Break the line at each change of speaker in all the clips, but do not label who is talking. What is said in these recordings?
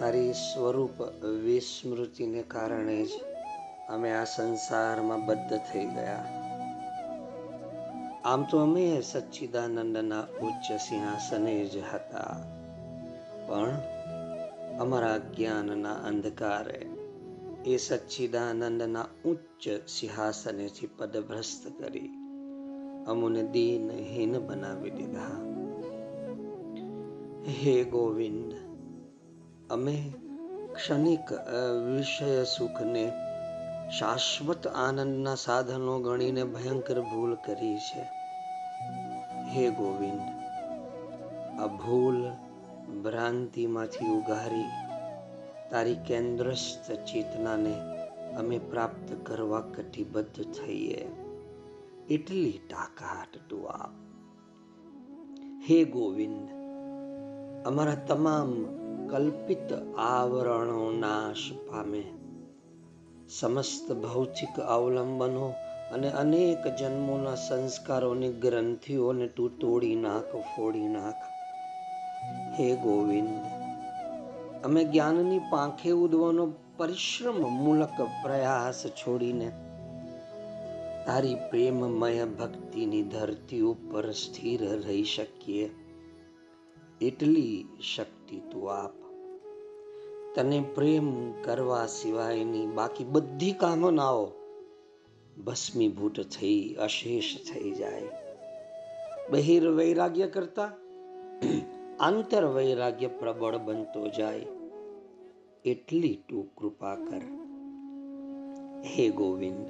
તારી સ્વરૂપ વિસ્મૃતિને કારણે જ અમે આ સંસારમાં બદ્ધ થઈ ગયા. આમ તો અમે સચ્ચિદાનંદના ઉચ્ચ સિંહાસને જ હતા. પણ અમારા જ્ઞાનના અંધકારે એ સચ્ચિદાનંદના ઉચ્ચ સિંહાસનેથી પદભ્રસ્ત કરી અમુને દીનહીન બનાવી દીધા. હે ગોવિંદ અમે ક્ષણિક વિષય સુખને, શાશ્વત આનંદના સાધનો ગણીને ભયંકર ભૂલ કરી છે. હે ગોવિંદ, આ ભૂલ ભ્રાંતિમાંથી ઉગારી તારી કેન્દ્રસ્થ ચેતનાને અમે પ્રાપ્ત કરવા કટિબદ્ધ થઈએ. એટલી તાકાત તું આપ. હે ગોવિંદ, અમારા તમામ કલ્પિત આવરણો નાશ પામે. સમસ્ત ભૌતિક અવલંબનો અને અનેક જન્મોના સંસ્કારોની ગ્રંથિઓને તું તોડી નાખ, ફોડી નાખ. હે ગોવિંદ, અમે જ્ઞાનની પાંખે ઉદવાનો પરિશ્રમ મૂલક પ્રયાસ છોડીને તારી પ્રેમમય ભક્તિની ધરતી ઉપર સ્થિર રહી શકીએ. એટલી શક્તિ તું આપ. તને પ્રેમ કરવા સિવાયની બાકી બધી કામનાઓ ભસ્મીભૂત થઈ, અશેષ થઈ જાય. બહિર વૈરાગ્ય કરતા આંતર વૈરાગ્ય પ્રબળ બનતો જાય. એટલી તું કૃપા કર. હે ગોવિંદ,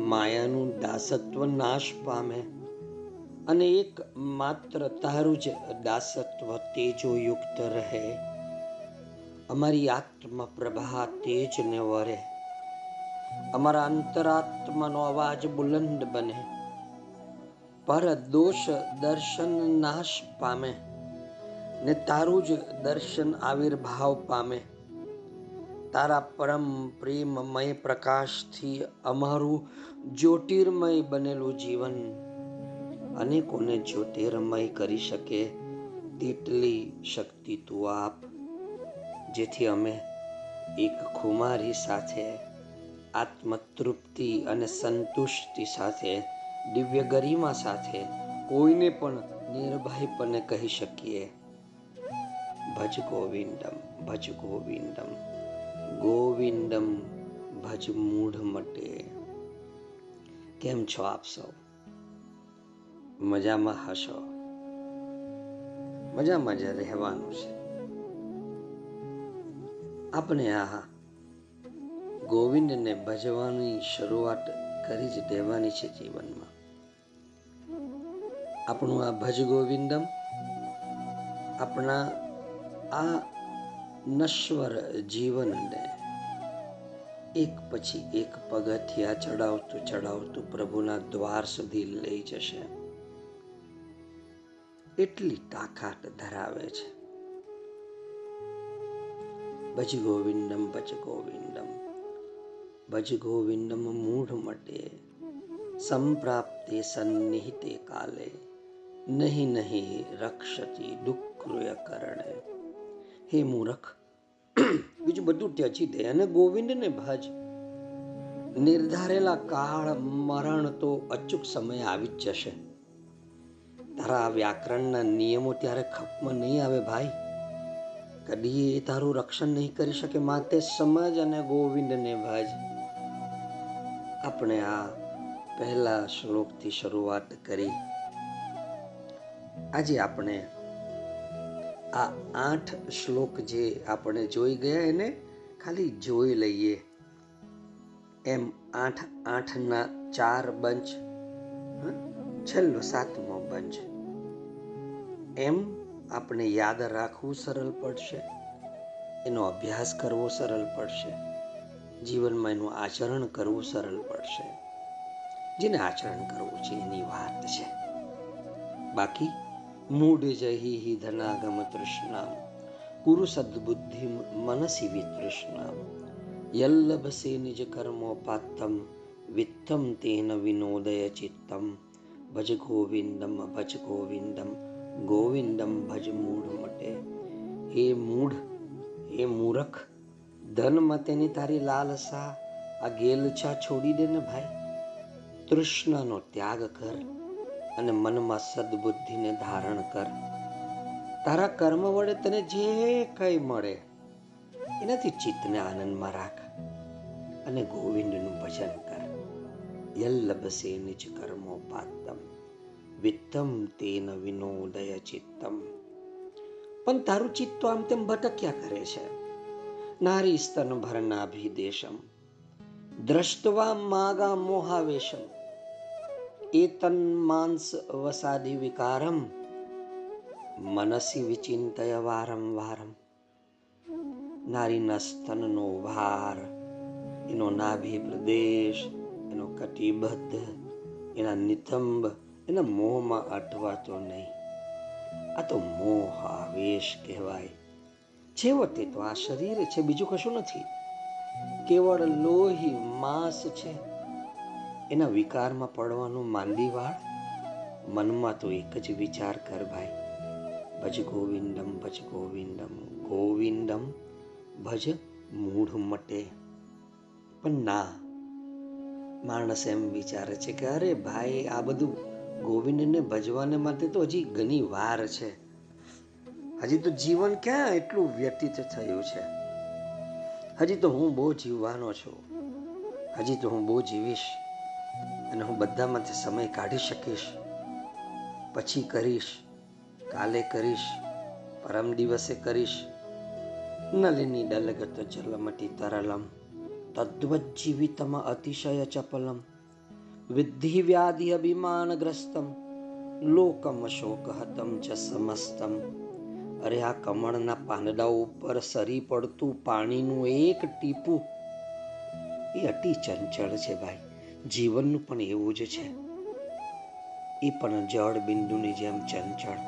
માયાનું દાસત્વ નાશ પામે. અને એક માત્ર તારું જ દાસત્વ તેજોયુક્ત રહે. અમારી આત્મા પ્રભા તેજને વરે. અમારા અંતરાત્માનો અવાજ બુલંદ બને. પર દોષ દર્શન નાશ પામે ને તારું જ દર્શન આવિર્ભાવ પામે. તારા પરમ પ્રેમમય પ્રકાશથી અમારું જ્યોતિર્મય બનેલું જીવન અનેકોને જ્યોતિર્મય કરી શકે, તેટલી શક્તિ તું આપ. જેથી અમે એક ખુમારી સાથે, આત્મતૃપ્તિ અને સંતુષ્ટિ સાથે, દિવ્ય ગરિમા સાથે કોઈને પણ નિર્ભયપણે કહી શકીએ. ભજ ગોવિંદમ ભજ ગોવિંદમ ગોવિંદમ ભજ મૂઢ મટે. કેમ છો આપ સૌ? મજામાં હશો? મજામાં જ રહેવાનું છે. આપણે આ ગોવિંદને ભજવાની શરૂઆત કરી જ દેવાની છે જીવનમાં. આપણું આ ભજ ગોવિંદમ, આપણા આ નશ્વર જીવનને એક પછી એક પગથિયા ચડાવતું ચડાવતું પ્રભુના દ્વાર સુધી લઈ જશે. એટલી તાકાત ધરાવે છે. ભજ ગોવિંદમ ભજ ગોવિંદમ. ભજ ગોવિંદમ મૂઢ મટે. સંપ્રાપ્તે સન્નિહિતે કાલે. નહીં નહીં રક્ષતી દુઃખૃય કરણે. હે મૂરખ, બીજું બધું ત્યજી દે અને ગોવિંદને ભજ. નિર્ધારેલા કાળ મરણ તો અચૂક સમય આવી જ જશે. તારા વ્યાકરણના નિયમો ત્યારે ખપમાં નહીં આવે ભાઈ. કદી એ તારું રક્ષણ નહીં કરી શકે માતે સમજ અને ગોવિંદને ભજ આપણે આ પહેલા શ્લોકથી શરૂઆત કરી. આજે આપણે આ આઠ શ્લોક જે આપણે જોઈ ગયા એને ખાલી જોઈ લઈએ. એમ આઠ આઠના ચાર બંચ છેલ્લો સાતમો. બંચ એમ આપણે યાદ રાખવું સરળ પડશે. એનો અભ્યાસ કરવો સરળ પડશે. જીવનમાં એનું આચરણ કરવું સરળ પડશે. જેને આચરણ કરવું છે એની વાત છે. બાકી મૂઢ જહી હિ ધનાગમ તૃષ્ણામ. કુરુ સદબુદ્ધિ મનસી વિતૃષ્ણામ. યલ્લભસે નિજ કર્મોપાત્તમ. વિત્તમ તેન વિનોદય ચિત્તમ. ભજ ગોવિંદમ ભજ ગોવિંદમ ગોવિંદમ ભજ મૂઢ મટે. એ મૂઢ એ મૂરખ, ધન મતેની તારી લાલસા, આ ગેલછા છોડી દે ને ભાઈ. તૃષ્ણાનો ત્યાગ કર અને મનમાં સદબુદ્ધિને ધારણ કર. તારા કર્મ વડે તને જે કંઈ મળે, એનાથી ચિત્તને આનંદમાં રાખ અને ગોવિંદનું ભજન કર. યલ્લભસે નિજ કર્મો પાત્તમ વિત્તમ તેન વિનોદય ચિત્તમ પણ તારું ચિત્ત આમ તેમ ભટક્યા કરે છે નારી સ્તન ભરનાભિદેશમ દ્રષ્ટવા માગા મોહાવેશમ એતન માંસ વસાદિ વિકારમ મનસી વિચિંતય વારમ વારમ નારીના સ્તનનો ભાર એનો નાભી પ્રદેશ એનો કટિબદ્ધ, એના નિતંબ એના મોહમાં અટવાતો નહીં. આ તો મોહ આવેશ કહેવાય. છેવટે તો આ શરીર છે, બીજું કશું નથી. કેવળ લોહી, માંસ છે. એના વિકારમાં પડવાનું માંદીવાળ, મનમાં તો એક જ વિચાર કર ભાઈ. ભજ ગોવિંદમ ભજ ગોવિંદમ ગોવિંદમ ભજ મૂઢ મટે. પણ ના માણસ એમ વિચારે છે કે અરે ભાઈ, આ બધું ગોવિંદને ભજવાને માટે તો હજી ઘણી વાર છે. હજી તો જીવન ક્યાં એટલું વ્યતીત થયું છે? હજી તો હું બહુ જીવવાનો છું. હજી તો હું બહુ જીવીશ અને હું બધામાંથી સમય કાઢી શકીશ. પછી કરીશ, કાલે કરીશ, પરમ દિવસે કરીશ. નલિની ડલગત જલમટી તરલમ. તદ્વಜ್જીવિતમ અતિશય ચપલમ વિદ્ધિ વ્યાધિ અભિમાનગ્રસ્તમ લોકમ શોકહતમ ચ સમસ્તમ અરે આ કમળના પાંદડા ઉપર સરી પડતું પાણીનું એક ટીપું એ અતિ ચંચળ છે ભાઈ જીવનનું પણ એવું જ છે એ પણ જળ બિંદુની જેમ ચંચળ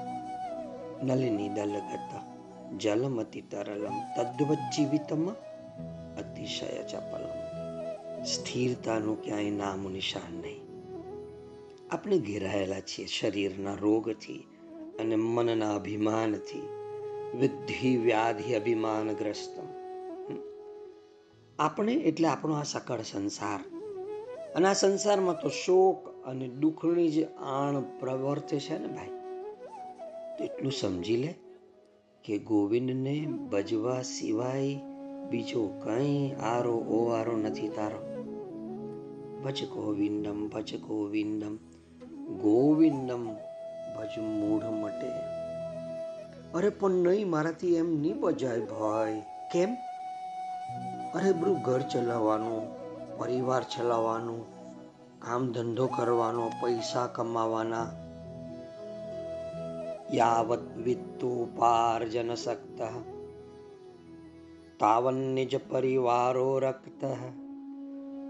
નલિની દલગત જલમતિ તરલમ તદ્વત જીવિતમ અતિશય ચપલમ સ્થિરતાનું ક્યાંય નામ નિશાન નહીં. આપણે ઘેરાયેલા છીએ શરીરના રોગથી અને મનના અભિમાનથી. વિદ્ધિ, વ્યાધિ, અભિમાનગ્રસ્ત. આપણે એટલે આપણો આ સકળ સંસાર. અને આ સંસારમાં તો શોક અને દુઃખની જે આણ પ્રવર્તે છે ને ભાઈ. એટલું સમજી લે કે ગોવિંદને ભજવા સિવાય બીજો કઈ આરો ઓવારો નથી તારો. ભજ ગોવિંદમ ભજ ગોવિંદમ ગોવિંદમ ભજ મૂઢ મટે. અરે પણ નહીં, મારાથી એમ નહીં બજાય ભાઈ. કેમ? અરે બ્રુ ઘર ચલાવવાનું, પરિવાર ચલાવવાનું, કામ ધંધો કરવાનો, પૈસા કમાવાના. યાવત વિત્તુ વિત્તોપાર્જન સક્ત તાવન નિજ પરિવારો રક્ત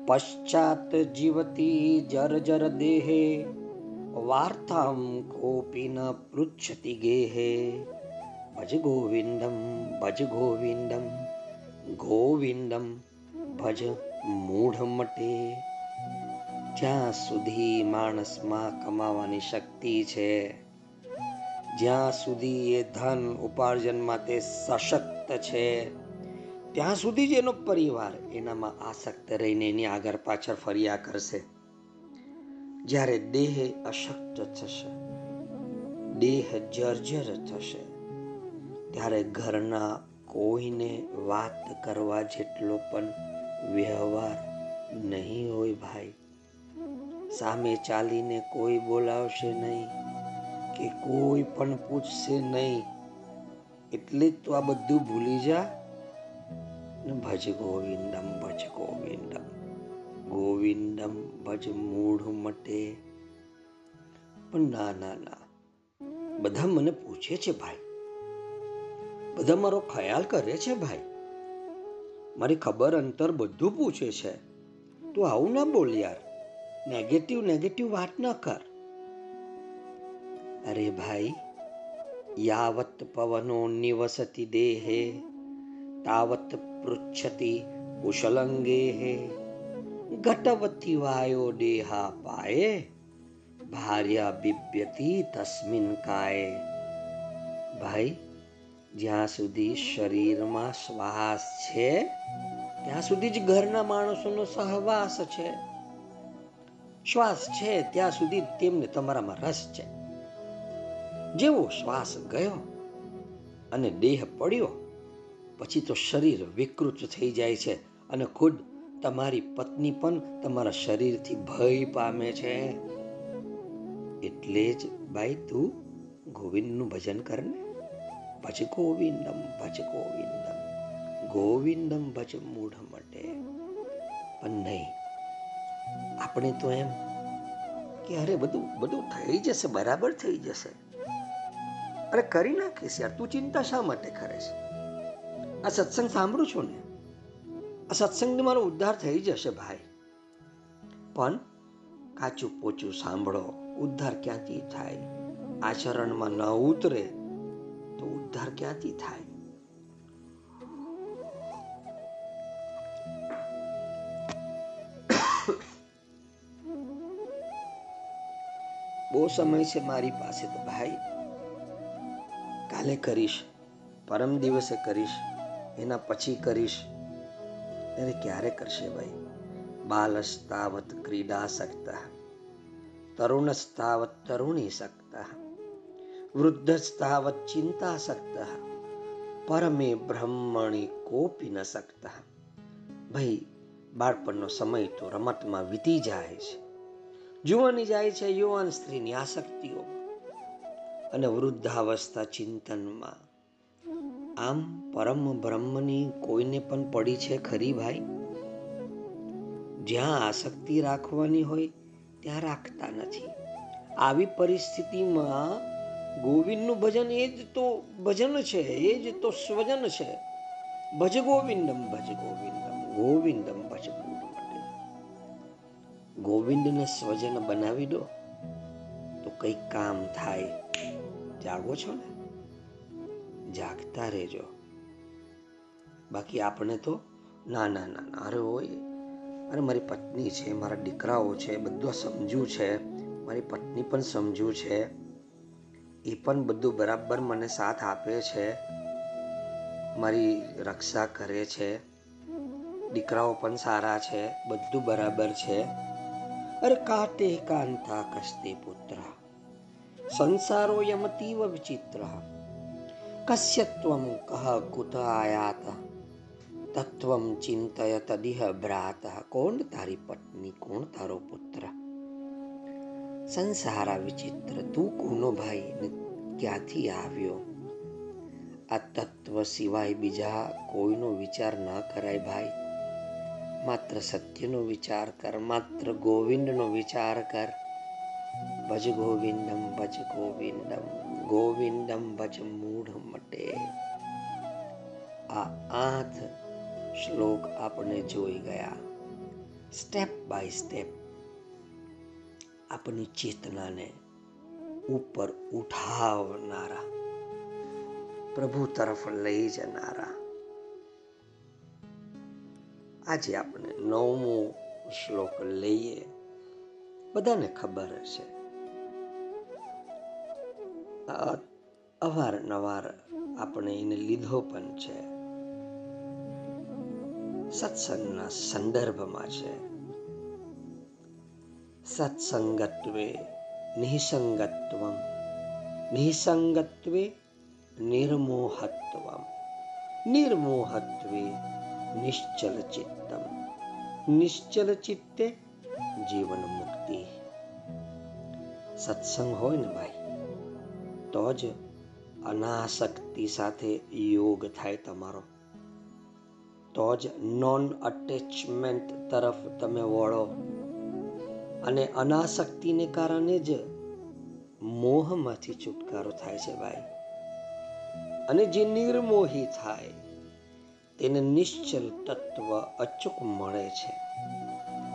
પશ્ચાત જીવતી જર્જર દેહે વાર્તામ કોપી ન પૃચ્છતિ ગેહે ભજ ગોવિંદમ ભજ ગોવિંદમ ગોવિંદમ ભજ મૂઢમટે જ્યાં સુધી માણસમાં કમાવાની શક્તિ છે જ્યાં સુધી એ ધન ઉપાર્જન માટે સશક્ત છે ત્યાં સુધી જ એનો પરિવાર એનામાં આસક્ત રહીને એની આગળ પાછળ ફર્યા કરશે. જ્યારે દેહ અશક્ત થશે, દેહ જર્જર થશે, ત્યારે ઘરના કોઈને વાત કરવા જેટલો પણ વ્યવહાર નહીં હોય ભાઈ. સામે ચાલીને કોઈ બોલાવશે નહીં કે કોઈ પણ પૂછશે નહીં. એટલે જ તો આ બધું ભૂલી જા. ભજ ગોવિંદમ ભજ ગોવિંદમ. ગોવિંદમ ભજ મૂઢ મટે. પણ ના ના ના. બધા મને પૂછે છે ભાઈ. બધા મારો ખ્યાલ કરે છે ભાઈ. મારી ખબર અંતર બધું પૂછે છે. તું આવું ના બોલ યાર. નેગેટિવ નેગેટિવ વાત ન કર. અરે ભાઈ, યાવત પવનો નિવસતી દેહે. તાવત પૃચ્છતિ કુશલંગે ઘટવતી વાયો દેહા પાયે ભાર્યા બિપ્યતી તસ્મિન કાય ભાઈ જ્યાં સુધી શરીરમાં શ્વાસ છે ત્યાં સુધી જ ઘરના માણસોનો સહવાસ છે શ્વાસ છે ત્યાં સુધી તેમને તમારામાં રસ છે। જેવો શ્વાસ ગયો અને દેહ પડ્યો પછી તો શરીર વિકૃત થઈ જાય છે અને ખુદ તમારી પત્ની પણ તમારા શરીરથી ભય પામે છે. એટલે જ ભાઈ તું ગોવિંદનું ભજન કરને ભજ ગોવિંદમ ભજ ગોવિંદમ. ગોવિંદમ ભજ મૂઢ મટે પણ નહીં, આપણે તો એમ કે અરે બધું બધું થઈ જશે, બરાબર થઈ જશે. અરે કરી નાખીશ યાર, તું ચિંતા શા માટે કરે છે? આ સત્સંગ સાંભળું છું ને, આ સત્સંગથી મારો ઉદ્ધાર થઈ જશે ભાઈ. પણ કાચું પોચું સાંભળો, ઉદ્ધાર ક્યાંથી થાય? આચરણમાં ન ઉતરે તો ઉદ્ધાર ક્યાંથી થાય? બહુ સમય છે મારી પાસે તો ભાઈ. કાલે કરીશ, પરમ દિવસે કરીશ. એના પછી કરીશ. ત્યારે ક્યારે કરશે ભાઈ? બાલસ્તાવત ક્રીડા ક્રીડાસક્ત તરુણસ્તાવત તરુણીસક્ત વૃદ્ધસ્તાવત ચિંતાસક્ત પરમે બ્રહ્મણી કોપી ન શકતા ભાઈ, બાળપણનો સમય તો રમતમાં વીતી જાય છે. જુવાની જાય છે યુવાન સ્ત્રીની આસક્તિઓ. અને વૃદ્ધાવસ્થા ચિંતનમાં આમ પરમ બ્રહ્મની કોઈને પણ પડી છે ખરી ભાઈ? જ્યાં આસક્તિ રાખવાની હોય, ત્યાં રાખતા નથી. આવી પરિસ્થિતિમાં ગોવિંદનું ભજન એ જ તો ભજન છે, એ જ તો સ્વજન છે. ભજ ગોવિંદમ ભજ ગોવિંદમ ગોવિંદમ ભજ ગોવિંદને સ્વજન બનાવી દો, તો કંઈક કામ થાય. જાગો છો ને? જાગતા રહેજો. બાકી આપણે તો ના ના ના ના, અરે હોય અરે મારી પત્ની છે, મારા દીકરાઓ છે, બધું સમજ્યું છે. મારી પત્ની પણ સમજ્યું છે. એ પણ બધું બરાબર મને સાથ આપે છે. મારી રક્ષા કરે છે. દીકરાઓ પણ સારા છે, બધું બરાબર છે. અરે કાતે કાંતા કસ્તે પુત્ર. સંસારો યમતીવ વિચિત્ર. કસ્ય ત્વમ કહ કુત આયાત તત્વમ ચિંતય તદિહ ભ્રાત કોણ તારી પત્ની કોણ તારો પુત્ર સંસારા વિચિત્ર તું કોનો ભાઈ ને ક્યાંથી આવ્યો આ તત્વ સિવાય બીજા કોઈનો વિચાર ન કરાય ભાઈ માત્ર સત્યનો વિચાર કર માત્ર ગોવિંદનો વિચાર કર ભજ ગોવિંદમ ભજ ગોવિંદમ ગોવિંદમ ભજ મૂઢ મટે આ આઠ શ્લોક આપણે જોઈ ગયા. સ્ટેપ બાય સ્ટેપ આપણી ચેતનાને ઉપર ઉઠાવનારા, પ્રભુ તરફ લઈ જનારા. આજે આપણે નવમો શ્લોક લઈએ. બધાને ખબર હશે. અવારનવાર આપણે એને લીધો પણ છે. સત્સંગના સંદર્ભમાં છે. સત્સંગત્વે નિસંગત્વમ. નિસંગત્વે નિર્મોહત્વમ. નિર્મોહત્વે નિશ્ચલ ચિત્તમ નિશ્ચલ ચિત્તે જીવન મુક્તિ સત્સંગ હોય ને ભાઈ, તો જ અનાસક્તિ સાથે યોગ થાય તમારો. તો જ નોન અટેચમેન્ટ તરફ તમે વળો. અને અનાસક્તિને કારણે જ મોહમાંથી છુટકારો થાય છે ભાઈ. અને જે નિર્મોહી થાય, તેને નિશ્ચલ તત્વ અચૂક મળે છે.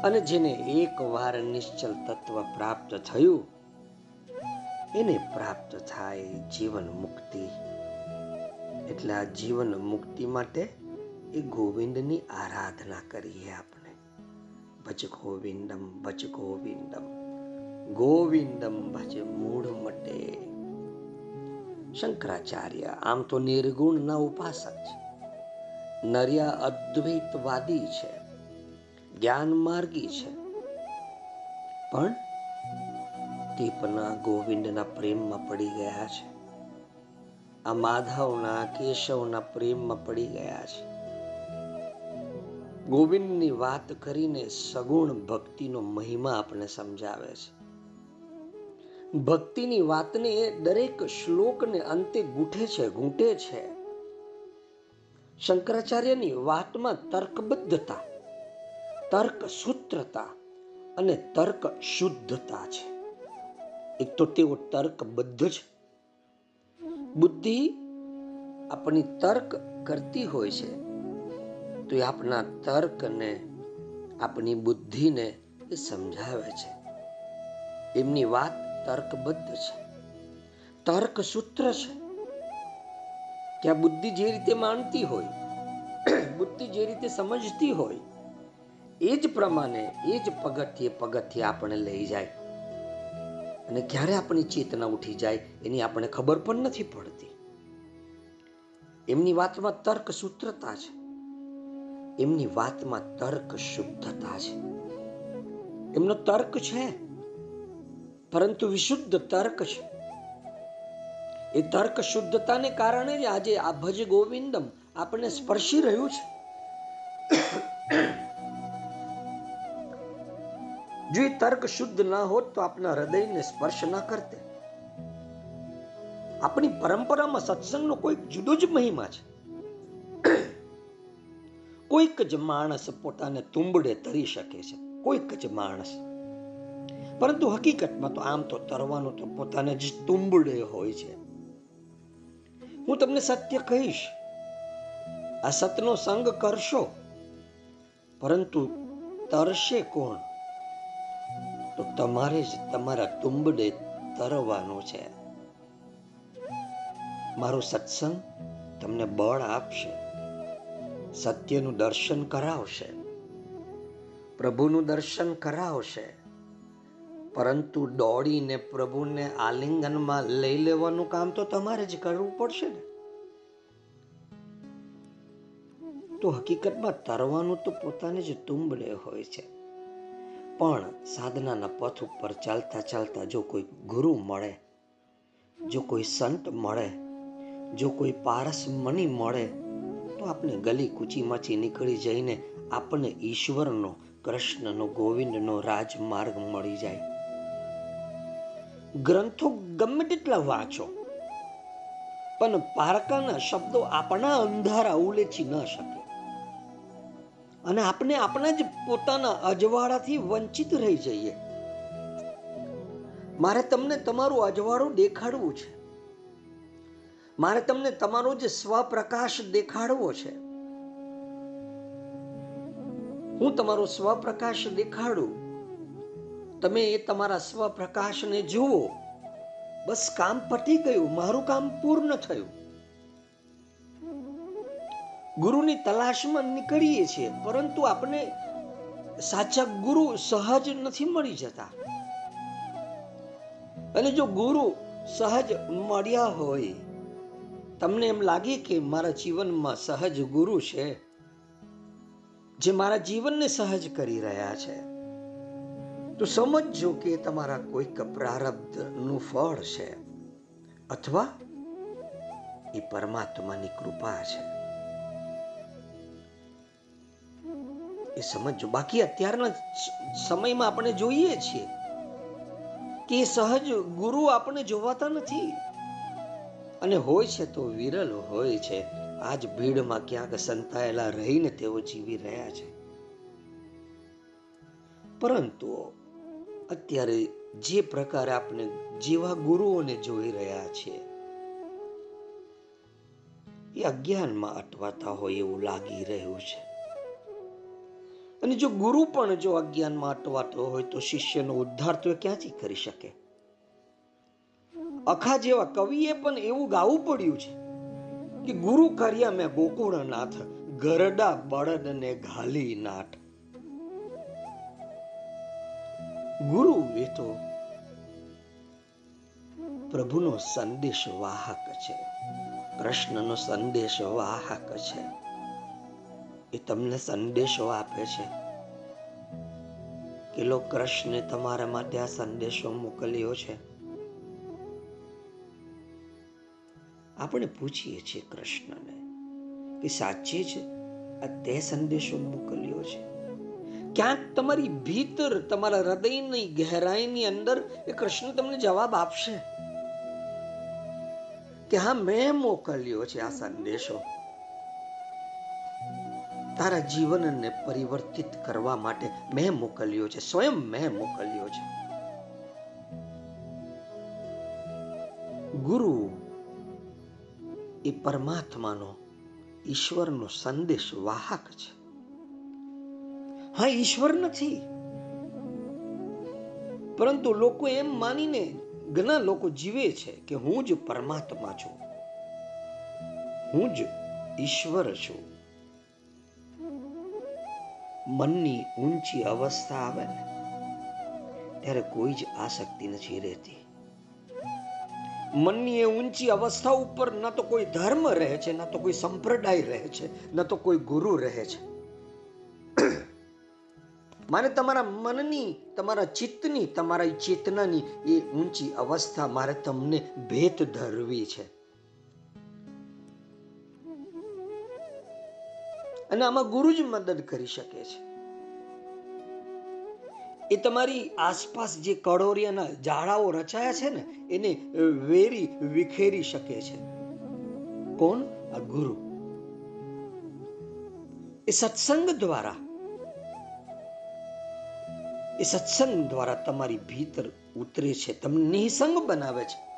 અને જેને એકવાર નિશ્ચલ તત્વ પ્રાપ્ત થયું, એને પ્રાપ્ત થાય જીવન મુક્તિ. એટલે આ જીવન મુક્તિ માટે એ ગોવિંદની આરાધના કરીએ આપણે. ભજ ગોવિંદમ ભજ ગોવિંદમ ગોવિંદમ ભજ મૂળ મટે. શંકરાચાર્ય આમ તો નિર્ગુણના ઉપાસક છે. નર્યા અદ્વૈતવાદી છે. જ્ઞાન માર્ગી છે. પણ તે પણ ગોવિંદના પ્રેમમાં પડી ગયા છે. આ માધવના, કેશવના પ્રેમમાં પડી ગયા છે. ગોવિંદની વાત કરીને સગુણ ભક્તિનો મહિમા આપણે સમજાવે છે. ભક્તિની વાતને દરેક શ્લોકને અંતે ગૂંઠે છે ગૂંટે છે. શંકરાચાર્યની વાતમાં તર્કબદ્ધતા તર્ક સૂત્રતા અને તર્ક શુદ્ધતા છે. એક તો તેઓ તર્કબદ્ધ છે બુદ્ધિ આપણી તર્ક કરતી હોય છે, તો એ આપણા તર્કને, આપણી બુદ્ધિને એ સમજાવે છે. એમની વાત તર્કબદ્ધ છે. તર્ક સૂત્ર છે કે આ બુદ્ધિ જે રીતે માનતી હોય, બુદ્ધિ જે રીતે સમજતી હોય, એ જ પ્રમાણે, એ જ પગથિયે પગથિયે આપણે લઈ જાય. અને ક્યારે આપણી ચેતના ઉઠી જાય એની આપણે ખબર પણ નથી પડતી. એમની વાતમાં તર્ક સૂત્રતા છે. એમની વાતમાં તર્ક શુદ્ધતા છે. એમનો તર્ક છે, પરંતુ વિશુદ્ધ તર્ક છે. એ તર્ક શુદ્ધતાને કારણે જ આજે આ ભજ ગોવિંદમ આપણને સ્પર્શી રહ્યું છે. જો એ તર્ક શુદ્ધ ના હોત તો આપના હૃદયને સ્પર્શ ના કરતે. આપણી પરંપરામાં સત્સંગનો કોઈક જુદો જ મહિમા છે. કોઈક જ માણસ પોતાને તુંબડે તરી શકે છે. કોઈક જ માણસ. પરંતુ હકીકતમાં તો આમ તો તરવાનું તો પોતાને જ તુંબડે હોય છે. હું તમને સત્ય કહીશ. આ સતનો સંગ કરશો. પરંતુ તરશે કોણ? તો તમારે જ તમારા તુંબડે તરવાનું છે. મારો સત્સંગ તમને બળ આપશે. સત્યનું દર્શન કરાવશે. પ્રભુનું દર્શન કરાવશે. પરંતુ દોડીને પ્રભુને આલિંગનમાં લઈ લેવાનું કામ તો તમારે જ કરવું પડશે ને. તો હકીકતમાં તરવાનું તો પોતાને જ તુંબડે હોય છે. પણ સાધનાના પથ ઉપર ચાલતા ચાલતા જો કોઈ ગુરુ મળે, જો કોઈ સંત મળે, જો કોઈ પારસ મની મળે, તો આપણે ગલી કૂચીમાંથી નીકળી જઈને આપણને ઈશ્વરનો, કૃષ્ણનો, ગોવિંદનો રાજમાર્ગ મળી જાય. ગ્રંથો ગમે તેટલા વાંચો, પણ પારકાના શબ્દો આપણા અંધારા ઉલેચી ન શકે. અને આપણે આપણા જ પોતાના અજવાળાથી વંચિત રહી જઈએ. મારે તમને તમારું અજવાળું દેખાડવું છે. મારે તમને તમારો જે સ્વપ્રકાશ દેખાડવો છે. હું તમારો સ્વપ્રકાશ દેખાડું. તમે એ તમારા સ્વપ્રકાશને જુઓ. બસ કામ પતી ગયું. મારું કામ પૂર્ણ થયું. ગુરુની તલાશમાં નીકળીએ છીએ, પરંતુ આપણે સાચા ગુરુ સહજ નથી મળી જતા. અને જો ગુરુ સહજ મળ્યા હોય, તમને એમ લાગે કે મારા જીવનમાં સહજ ગુરુ છે, જે મારા જીવનને સહજ કરી રહ્યા છે, તો સમજજો કે તમારા કોઈક પ્રારબ્ધનું ફળ છે, અથવા એ પરમાત્માની કૃપા છે. એ સમજો બાકી અત્યારના સમયમાં આપણે જોઈએ છીએ કે સહજ ગુરુ આપણે જોવાતા નથી. અને હોય છે તો વિરલ હોય છે. આજ ભીડમાં ક્યાંક સંતાયેલા રહીને તેઓ જીવી રહ્યા છે. પરંતુ અત્યારે જે પ્રકારે આપણે જેવા ગુરુઓને જોઈ રહ્યા છે એ અજ્ઞાનમાં અટવાતા હોય એવું લાગી રહ્યું છે. અને જો ગુરુ પણ જો અજ્ઞાનમાં અટવાતો હોય તો શિષ્યનો ઉદ્ધાર તો ક્યાંથી કરી શકે? અખા જેવા કવિએ પણ એવું ગાવું પડ્યું છે કે ગુરુ કર્યા મેં ગોકુળનાથ, ગરડા બળદને ઘાલી નાટ ગુરુ એ તો પ્રભુનો સંદેશ વાહક છે કૃષ્ણનો સંદેશ વાહક છે. એ તમને સંદેશો આપે છે. કે લો કૃષ્ણે તમારા માટે આ સંદેશો મોકલ્યો છે. આપણે પૂછીએ છીએ કૃષ્ણને કે સાચે છે આ તે સંદેશો મોકલ્યો છે? ક્યાંક તમારી ભીતર, તમારા હૃદયની ગહેરાઈની અંદર એ કૃષ્ણ તમને જવાબ આપશે કે હા, મેં મોકલ્યો છે આ સંદેશો. તારા જીવનને પરિવર્તિત કરવા માટે મેં મોકલ્યો છે, સ્વયં મેં મોકલ્યો છે. ગુરુ એ પરમાત્માનો ઈશ્વરનો સંદેશ વાહક છે. હા, ઈશ્વર નથી. પરંતુ લોકો એમ માનીને ઘણા લોકો જીવે છે કે હું જ પરમાત્મા છું. હું જ ઈશ્વર છું. મનની ઊંચી અવસ્થા આવે ને, ત્યારે કોઈ જ આસક્તિ નથી રહેતી. મનની એ ઊંચી અવસ્થા ઉપર ન તો કોઈ ધર્મ રહે છે, ન તો કોઈ સંપ્રદાય રહે છે, ન તો કોઈ ગુરુ રહે છે. મારે તમારા મનની, તમારા ચિત્તની, તમારા ચેતનાની એ ઊંચી અવસ્થા મારે તમને ભેત ધરવી છે. અને આમાં ગુરુ જ મદદ કરી શકે છે. એ તમારી આસપાસ જે કડોરિયાના ઝાડાઓ રચાયા છે ને, એને વેરી, વિખેરી શકે છે. કોણ? આ ગુરુ. એ સત્સંગ દ્વારા, એ સત્સંગ દ્વારા તમારી ભીતર ઉતરે છે. તમને નિસંગ બનાવે છે.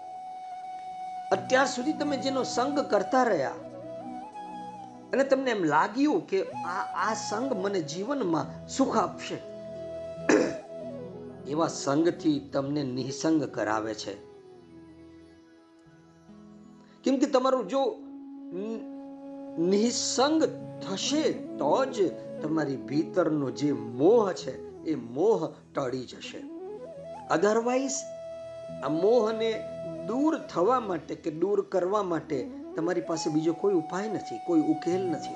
અત્યાર સુધી તમે જેનો સંગ કરતા રહ્યા અને તમને એમ લાગ્યું કે આ આ સંગ મને જીવનમાં સુખ આપશે? એવા સંગથી તમને નિસંગ કરાવે છે. કેમ કે તમારું જો નિસંગ થશે તો જ તમારી ભીતરનો જે મોહ છે, એ મોહ ટળી જશે. અધરવાઇઝ આ મોહને દૂર થવા માટે કે દૂર કરવા માટે તમારી પાસે બીજો કોઈ ઉપાય નથી, કોઈ ઉકેલ નથી.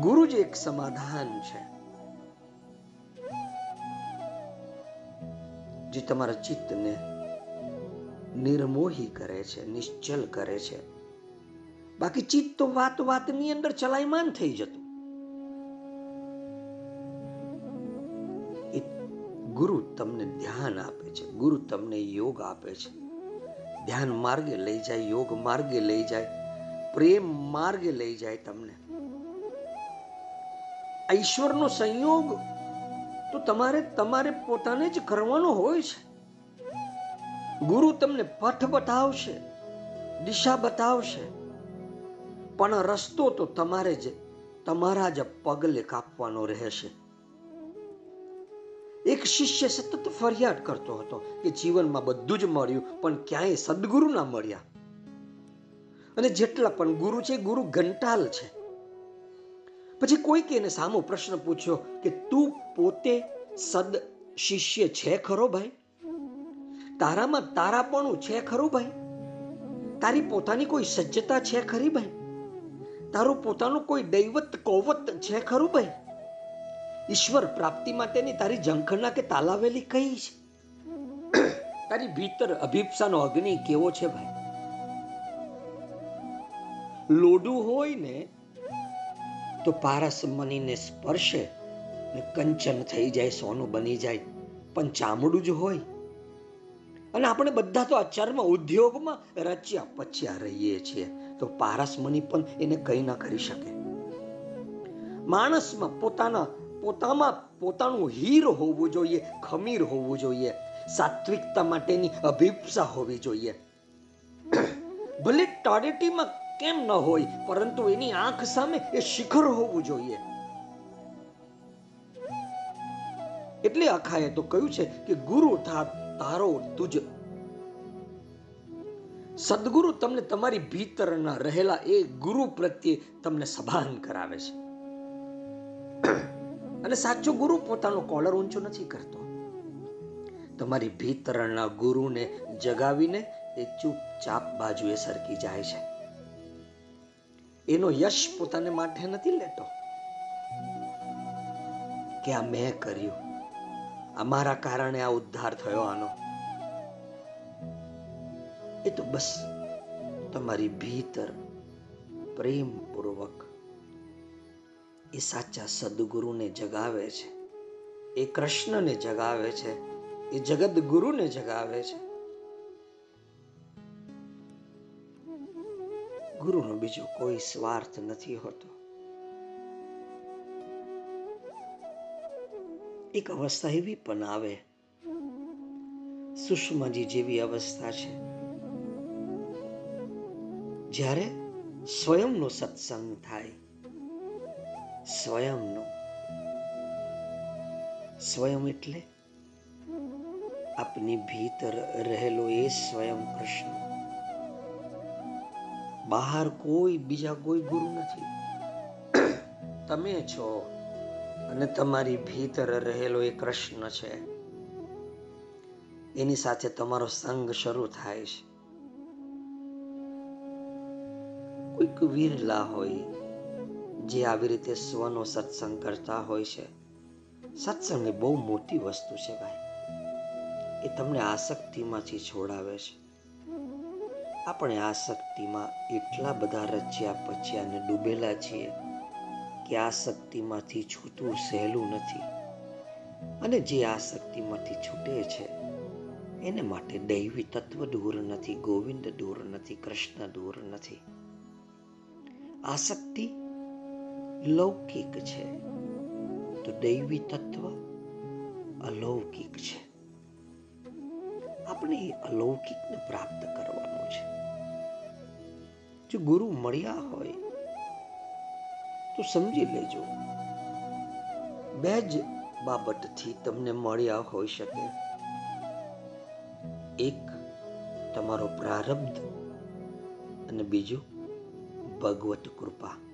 ગુરુ જ એક સમાધાન છે. જે તમારા ચિત્તને નિર્મોહી કરે છે, નિશ્ચલ કરે છે. બાકી ચિત્ત તો વાત વાતની અંદર ચલાયમાન થઈ જતું. ગુરુ તમને ધ્યાન આપે છે, ગુરુ તમને યોગ આપે છે. ધ્યાન માર્ગે લઈ જાય, યોગ માર્ગે લઈ જાય, પ્રેમ માર્ગે લઈ જાય તમને. ઈશ્વરનો સંયોગ તો તમારે તમારે પોતાને જ કરવાનો હોય છે. ગુરુ તમને પથ બતાવશે, દિશા બતાવશે, પણ રસ્તો તો તમારે જ, તમારા જ પગલે કાપવાનો રહેશે. એક શિષ્ય સતત ફરિયાદ કરતો હતો કે જીવનમાં બધું જ મળ્યું, પણ ક્યાંય સદગુરુ ના મળ્યા. અને જેટલા પણ ગુરુ છે, ગુરુ ઘંટાલ છે. પછી કોઈક એને સામો પ્રશ્ન પૂછ્યો કે, તું પોતે સદ શિષ્ય છે ખરો ભાઈ? તારામાં તારાપણું છે ખરું ભાઈ? તારી પોતાની કોઈ સજ્જતા છે ખરી ભાઈ? તારું પોતાનું કોઈ દૈવત, કોવત છે ખરું ભાઈ? ઈશ્વર પ્રાપ્તિ માટેની તારી ઝંખના કે તાલાવેલી કઈ છે? તારી ભીતર અભિપ્સાનો અગ્નિ કેવો છે ભાઈ? લોડું હોય ને, તો પારસ મનીને સ્પર્શે ને કંચન થઈ જાય, સોનું બની જાય, પણ ચામડું જ હોય. અને આપણે બધા તો આ ચર્મ ઉદ્યોગમાં રચ્યા પચ્યા રહીએ છીએ, તો પારસમની પણ એને કંઈ ના કરી શકે. માણસમાં પોતાના પોતામાં પોતાનું હીર હોવું જોઈએ, ખમીર હોવું જોઈએ, સાત્વિકતા માટેની અભિપ્સા હોવી જોઈએ. ભલે ટોડેટીમાં કેમ ન હોય, પરંતુ એની આંખ સામે એ શિખર હોવું જોઈએ. એટલે અખાએ તો કહ્યું છે કે, ગુરુ થા તારો તુજ. સદગુરુ તમને તમારી ભીતરના રહેલા એ ગુરુ પ્રત્યે તમને સભાન કરાવે છે. અને સાચો ગુરુ પોતાનો કોલર ઊંચો નથી કરતો. તમારી ભીતરણના ગુરુને જગાવીને એ ચૂપચાપ બાજુએ સરકી જાય છે. એનો યશ પોતાને માટે નથી લેતો. કે આ મેં કર્યું. અમારા કારણે આ ઉદ્ધાર થયો આનો. એ તો બસ તમારી ભીતર પ્રેમપૂર્વક એ સાચા સદગુરુને જગાવે છે. એ કૃષ્ણને જગાવે છે. એ જગત ગુરુને જગાવે છે. ગુરુનો બીજો કોઈ સ્વાર્થ નથી હોતો. એક અવસ્થા એવી પણ આવે. સુષ્માજી જેવી અવસ્થા છે. જ્યારે સ્વયંનો સત્સંગ થાય. સ્વયંનો. સ્વયં એટલે આપની ભીતર રહેલો એ સ્વયં કૃષ્ણ. બહાર કોઈ બીજા કોઈ ગુરુ નથી. તમે છો અને તમારી ભીતર રહેલો એ કૃષ્ણ છે. એની સાથે તમારો સંગ શરૂ થાય છે. કોઈક વિરલા હોય જે આવી રીતે સ્વનો સત્સંગ કરતા હોય છે. સત્સંગ એ બહુ મોટી વસ્તુ છે ભાઈ. એ તમને આસક્તિમાંથી છોડાવે છે. આપણે આસક્તિમાં એટલા બધા રચ્યા પછી અને ડૂબેલા છીએ કે આસક્તિમાંથી છૂટવું સહેલું નથી. અને જે આસક્તિમાંથી છૂટે છે, એને માટે દૈવી તત્વ દૂર નથી, ગોવિંદ દૂર નથી, કૃષ્ણ દૂર નથી. આસક્તિ લૌકિક છે, તો દૈવી તત્વ અલૌકિક છે. આપણે એ અલૌકિકને પ્રાપ્ત કરવાનું છે. જો ગુરુ મળ્યા હોય, તો સમજી લેજો, બે જ બાબતથી તમને મળ્યા હોઈ શકે. એક, તમારો પ્રારબ્ધ અને બીજું ભગવત કૃપા.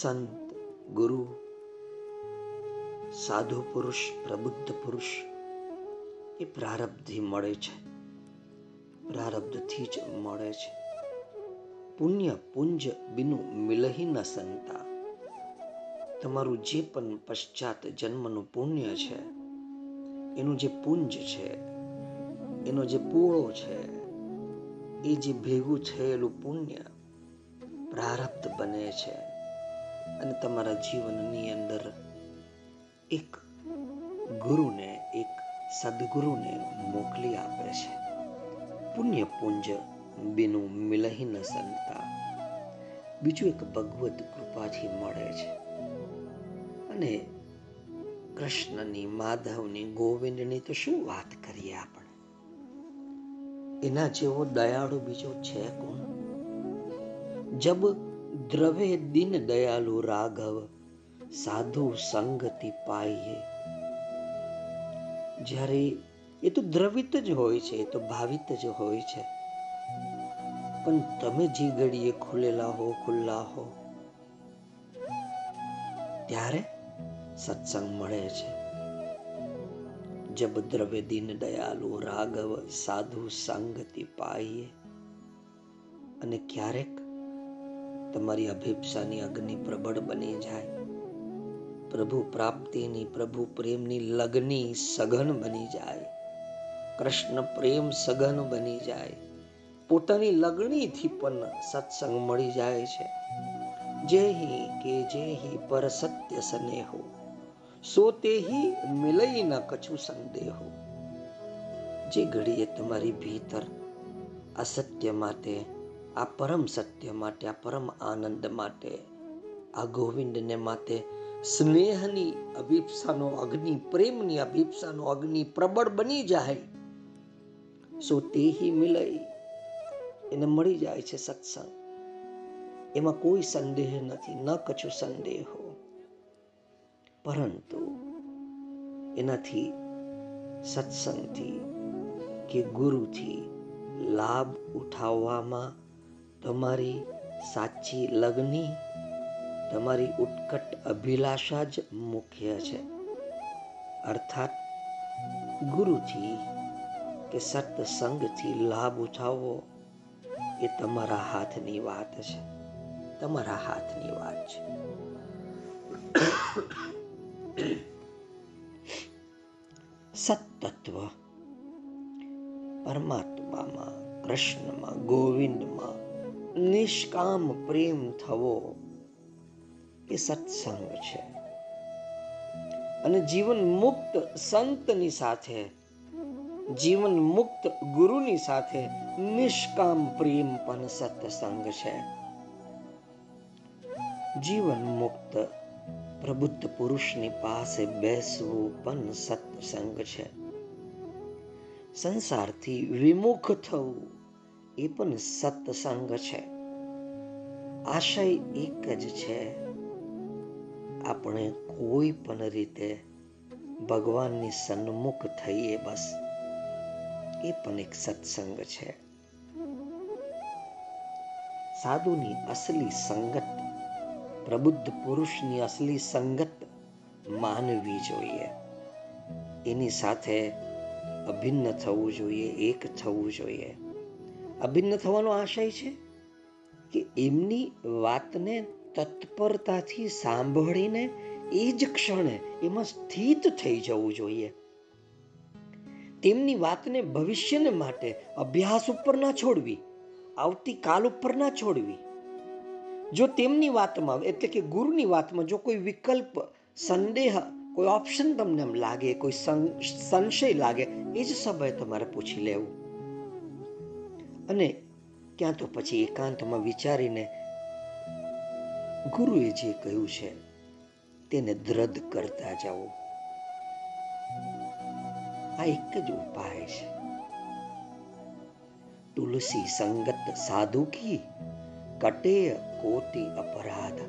સંત, ગુરુ, સાધુ પુરુષ, પ્રબુદ્ધ પુરુષ, એ પ્રારબ્ધથી મળે છે. પ્રારબ્ધથી જ મળે છે. પુણ્ય પુંજ બિનું મિલહી ન સંતા. તમારું જે પણ પશ્ચાત જન્મનું પુણ્ય છે, એનું જે પુંજ છે, એનો જે પૂળો છે, એ જે ભેગું થયેલું પુણ્ય પ્રારબ્ધ બને છે. અને તમારા જીવનની અંદર એક ગુરુને, એક સદગુરુને મોકલી આપે છે. પુણ્ય પુંજ બીનું મિલહી ન સંતા. બીજું એક ભગવત કૃપાથી મળે છે. અને કૃષ્ણની, માધવની, ગોવિંદની તો શું વાત કરીએ આપણે? એના જેવો દયાળુ બીજો છે કોણ? જબ દ્રવે દિન દયાલુ રાઘવ, સાધુ સંગતિ પાઈએ. જ્યારે એ તો દ્રવિત જ હોય છે, એ તો ભાવિત જ હોય છે. પણ તમે જે ઘડીએ ખુલેલા હો, ખુલ્લા હો, ત્યારે સત્સંગ મળે છે. જબ દ્રવ્ય દિન દયાલુ રાઘવ, સાધુ સંગતિ પાઈએ. અને ક્યારેક તમારી અભિપ્સાની અગ્નિ પ્રબળ બની જાય. પ્રભુ પ્રાપ્તિની, પ્રભુ પ્રેમની લગ્નિ સઘન બની જાય. કૃષ્ણ પ્રેમ સઘન બની જાય. પોતાની લગણીથી પણ સત્સંગ મળી જાય છે. જેહી કે જેહી પર સત્ય સ્નેહો, સો તેહી મિલઈ ન કછુ સંદેહો. જે ઘડીએ તમારી ભીતર અસત્ય માટે આ પરમ સત્ય માટે, આ પરમ આનંદ માટે, આ ગોવિંદને માટે સ્નેહની અભિપ્સાનો અગ્નિ, પ્રેમની અભિપ્સાનો અગ્નિ પ્રબળ બની જાય. સો તેહી મિલઈ એને મળી જાય છે સત્સંગ. એમાં કોઈ સંદેહ નથી, ન કછો સંદેહો. પરંતુ એનાથી સત્સંગથી કે ગુરુથી લાભ ઉઠાવવામાં તમારી સાચી લગ્ની, તમારી ઉત્કટ અભિલાષા જ મુખ્ય છે. અર્થાત ગુરુથી કે સત્સંગથી લાભ ઉઠાવવો એ તમારા હાથની વાત છે. તમારા હાથની વાત છે. સત્તત્વ. પરમાત્મામાં, કૃષ્ણમાં, ગોવિંદમાં નિષ્કામ પ્રેમ થવો એ સત્સંગ છે. અને જીવન મુક્ત સંતની સાથે, જીવન મુક્ત ગુરુની સાથે નિષ્કામ પ્રેમ પણ સત્સંગ છે. જીવન મુક્ત પ્રબુદ્ધ પુરુષની પાસે બેસવું પણ સત્સંગ છે. સંસારથી વિમુખ થવું એ પણ સત્સંગ છે. આશય એક જ છે. આપણે કોઈ પણ રીતે ભગવાનની સન્મુખ થઈએ બસ, એ પણ એક સત્સંગ છે. સાધુની અસલી સંગત, પ્રબુદ્ધ પુરુષની અસલી સંગત માનવી જોઈએ. એની સાથે અભિન્ન થવું જોઈએ, એક થવું જોઈએ. અભિન્ન થવાનો આશય છે કે એમની વાતને તત્પરતાથી સાંભળીને એ જ ક્ષણે એમાં સ્થિત થઈ જવું જોઈએ. તેમની વાતને ભવિષ્યને માટે અભ્યાસ ઉપર ના છોડવી, આવતીકાલ ઉપર ના છોડવી. જો તેમની વાતમાં, એટલે કે ગુરુની વાતમાં જો કોઈ વિકલ્પ, સંદેહ, કોઈ ઓપ્શન તમને એમ લાગે, કોઈ સંશય લાગે, એ જ સમયે તમારે પૂછી લેવું. અને ક્યાં તો પછી એકાંતમાં વિચારીને ગુરુએ જે કહ્યું છે, તેને દ્રઢ કરતા જવું આ એક જ ઉપાય છે. તુલસી સંગત સાધુ કી કટે કોટી અપરાધ.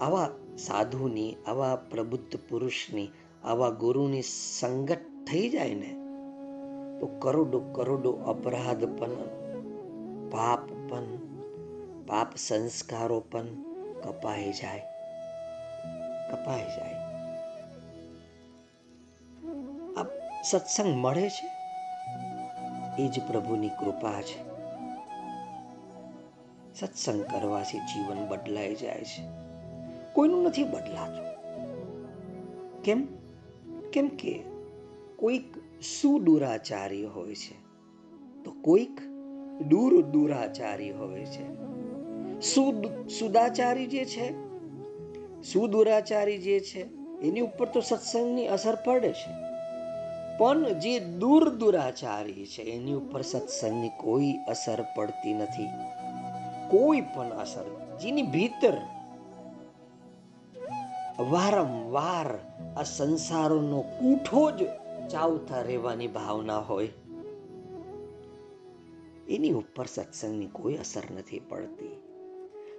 આવા સાધુની, આવા પ્રબુદ્ધ પુરુષની, આવા ગુરુની સંગત થઈ જાય ને તો કરોડો કરોડો અપરાધ પણ, પાપ પણ, પાપ સંસ્કારો પણ કપાઈ જાય. કપાઈ જાય. આ સત્સંગ મળે છે? એ જ પ્રભુની કૃપા છે. સત્સંગ કરવાથી જીવન બદલાઈ જાય છે. કોઈનું નથી બદલાતું. કેમ? કેમ કે કોઈક સુદુરાચારી હોય છે. તો કોઈક દૂર દુરાચારી હોય છે. સુદ, સુદાચારી જે છે, સુદુરાચારી જે છે, એની ઉપર તો સત્સંગની અસર પડે છે. પણ જે દૂર દુરાચારી છે, એની ઉપર સત્સંગની કોઈ અસર પડતી નથી. કોઈ પણ અસર, જેની ભીતર વારંવાર આ સંસારનો કૂઠો જ ચાવતા રહેવાની ભાવના હોય. એની ઉપર સત્સંગની કોઈ અસર નથી પડતી.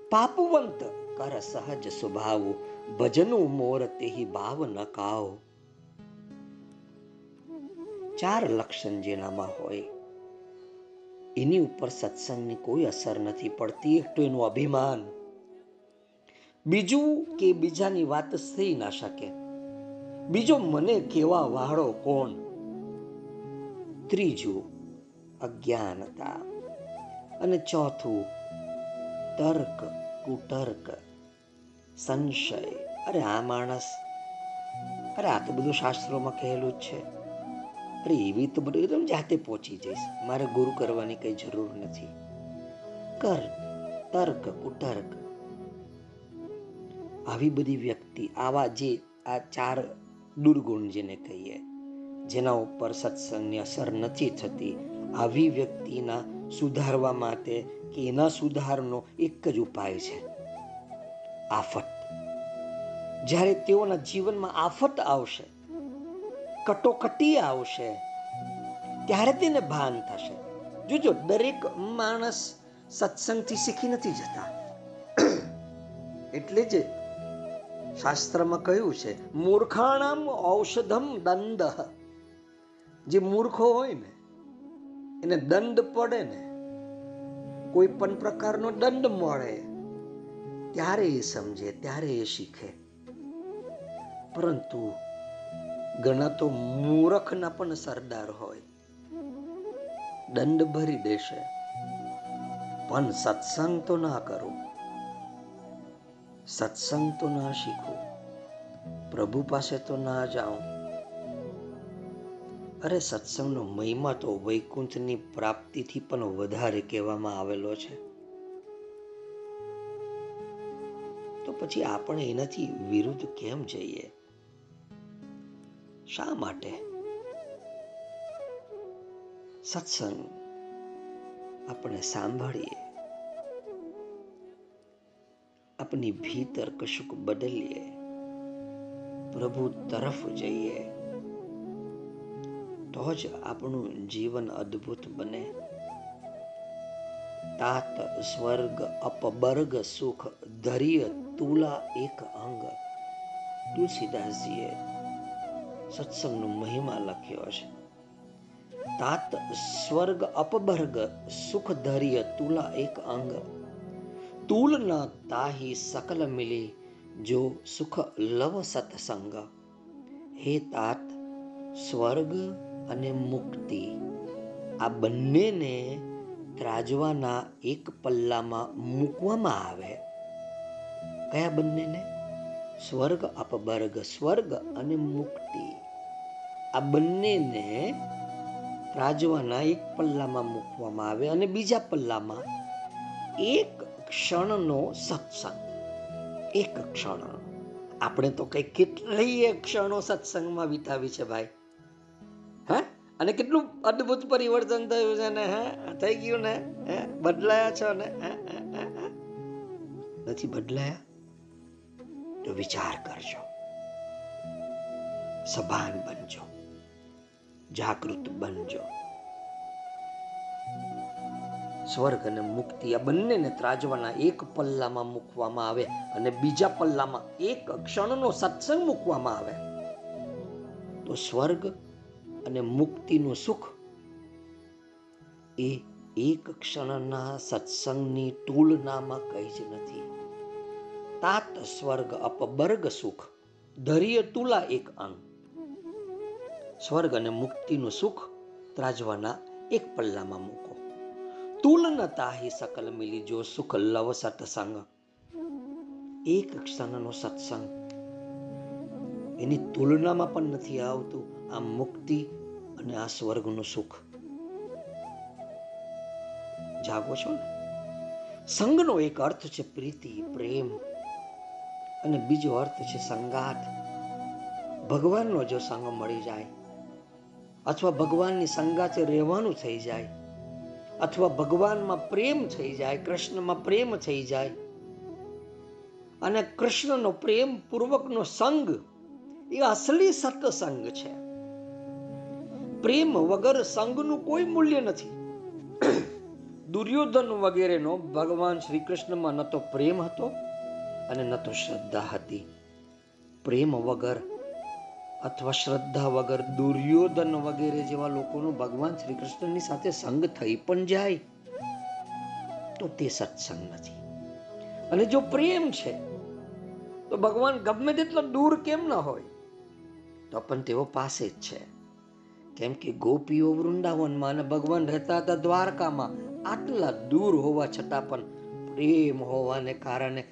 પાપવંત કર સહજ સ્વભાવ, ભજનું મોર તેહી ભાવ ન કાવ. ચાર લક્ષણ જેનામાં હોય. એની ઉપર સત્સંગની કોઈ અસર નથી પડતી, એક તો એનું અભિમાન. બીજું કે બીજાની વાત થઈ ના શકે. બીજો મને કેવા વાળો કોણ? ત્રીજું, અજ્ઞાનતા. અને ચોથું, તર્ક, કુતર્ક, સંશય. અરે આ માણસ, અરે આ તો બધું શાસ્ત્રોમાં કહેલું જ છે. અરે એવી તો બધું એકદમ જાતે પહોંચી જઈશ. મારે ગુરુ કરવાની કઈ જરૂર નથી. કર, તર્ક, કુતર્ક. આવી બધી વ્યક્તિ, આવા જે આ ચાર દુર્ગુણ જેને કહીએ. જેના ઉપર સત્સંગની અસર નથી થતી. આવી વ્યક્તિના સુધારવા માટે કે એના સુધારનો એક જ ઉપાય છે. આફત. જ્યારે તેઓના જીવનમાં આફત આવશે, કટોકટી આવશે, ત્યારે તેને ભાન થશે. જોજો, દરેક માણસ સત્સંગથી શીખી નથી જતા. એટલે જ શાસ્ત્રમાં કહ્યું છે, મૂર્ખાણામ ઔષધમ દંડ. જે મૂર્ખો હોય ને, એને દંડ પડે ને, કોઈ પણ પ્રકારનો દંડ મળે, ત્યારે એ સમજે, ત્યારે એ શીખે. પરંતુ ઘણા તો મૂર્ખના પણ સરદાર હોય. દંડ ભરી દેશે, પણ સત્સંગ તો ના કરું. સત્સંગ તો ના શીખું. પ્રભુ પાસે તો ના જાઉં અરે સત્સંગનો મહિમા તો વૈકુંઠની પ્રાપ્તિથી પણ વધારે કહેવામાં આવેલો છે. તો પછી આપણે એનાથી વિરુદ્ધ કેમ જઈએ? શા માટે? સત્સંગ આપણે સાંભળીએ. આપની ભીતર કશુંક બદલીએ. પ્રભુ તરફ જઈએ. તો જ આપણું જીવન અદ્ભુત બને. તાત સ્વર્ગ, અપબર્ગ, સુખ, ધૈર્ય, તુલા, એક અંગ. તુલસીદાસજીએ સત્સંગનો મહિમા લખ્યો છે. તાત સ્વર્ગ, અપબર્ગ, સુખ, ધૈર્ય, તુલા, એક અંગ. તુલ ન તાહી સકલ મિલે જો સુખ લવ સત્સંગ. હે તાત, સ્વર્ગ અને મુક્તિ, આ બંનેને ત્રાજવાના એક પલ્લામાં મૂકવામાં આવે. કયા બંનેને? સ્વર્ગ, અપબર્ગ, સ્વર્ગ અને મુક્તિ. આ બંનેને ત્રાજવાના એક પલ્લામાં મૂકવામાં આવે અને બીજા પલ્લામાં એક ક્ષણનો સત્સંગ. એક ક્ષણ. આપણે તો કઈ કેટલીય ક્ષણો સત્સંગમાં વિતાવી છે ભાઈ. હે? અને કેટલું અદ્ભુત પરિવર્તન થયું છે ને, હે? થઈ ગયું ને, હે? બદલાયા છો ને નથી બદલાયા? તો વિચાર કરજો. સભાન બનજો. જાગૃત બનજો. સ્વર્ગ અને મુક્તિ આ બંનેને ત્રાજવાના એક પલ્લામાં મૂકવામાં આવે અને બીજા પલ્લામાં એક ક્ષણનો સત્સંગ મૂકવામાં આવે. તો સ્વર્ગ અને મુક્તિનું સુખ એ એક ક્ષણના સત્સંગની તુલનામાં કઈ જ નથી. તાત સ્વર્ગ અપબર્ગ સુખ, ધરીય તુલા એક અંગ. સ્વર્ગ અને મુક્તિનું સુખ ત્રાજવાના એક પલ્લામાં મૂકો તુલનતા હિ સકલ મિલી જો સુખ લવ સત્સંગ એક ક્ષણનો સત્સંગ. એની તુલનામાં પણ નથી આવતું આ મુક્તિ અને આ સ્વર્ગનું સુખ. જાગો છો ને? સંગનો એક અર્થ છે પ્રીતિ, પ્રેમ. અને બીજો અર્થ છે સંગાત ભગવાનનો જો સંગ મળી જાય, અથવા ભગવાનની સંગાતે રહેવાનું થઈ જાય અથવા ભગવાનમાં પ્રેમ થઈ જાય, કૃષ્ણમાં પ્રેમ થઈ જાય. અને કૃષ્ણનો પ્રેમ પૂર્વકનો સંગ, એ અસલી સત્સંગ છે. પ્રેમ વગર સંગનું કોઈ મૂલ્ય નથી. દુર્યોધન વગેરેનો ભગવાન શ્રી કૃષ્ણમાં ન તો પ્રેમ હતો અને ન તો શ્રદ્ધા હતી. પ્રેમ વગર અથવા શ્રદ્ધા વગર, દુર્યોધન વગેરે જેવા લોકોનું ભગવાન શ્રી કૃષ્ણની સાથે સંગ થઈ પણ જાય, તો તે સત્સંગ નથી. અને જો પ્રેમ છે, તો ભગવાન ગમે તેટલો દૂર કેમ ન હોય? તો પણ તેઓ પાસે જ છે. કેમ કે ગોપીઓ વૃંદાવનમાં અને ભગવાન રહેતા હતા દ્વારકામાં, આટલા દૂર હોવા છતાં પણ પ્રેમ હોવાને કારણે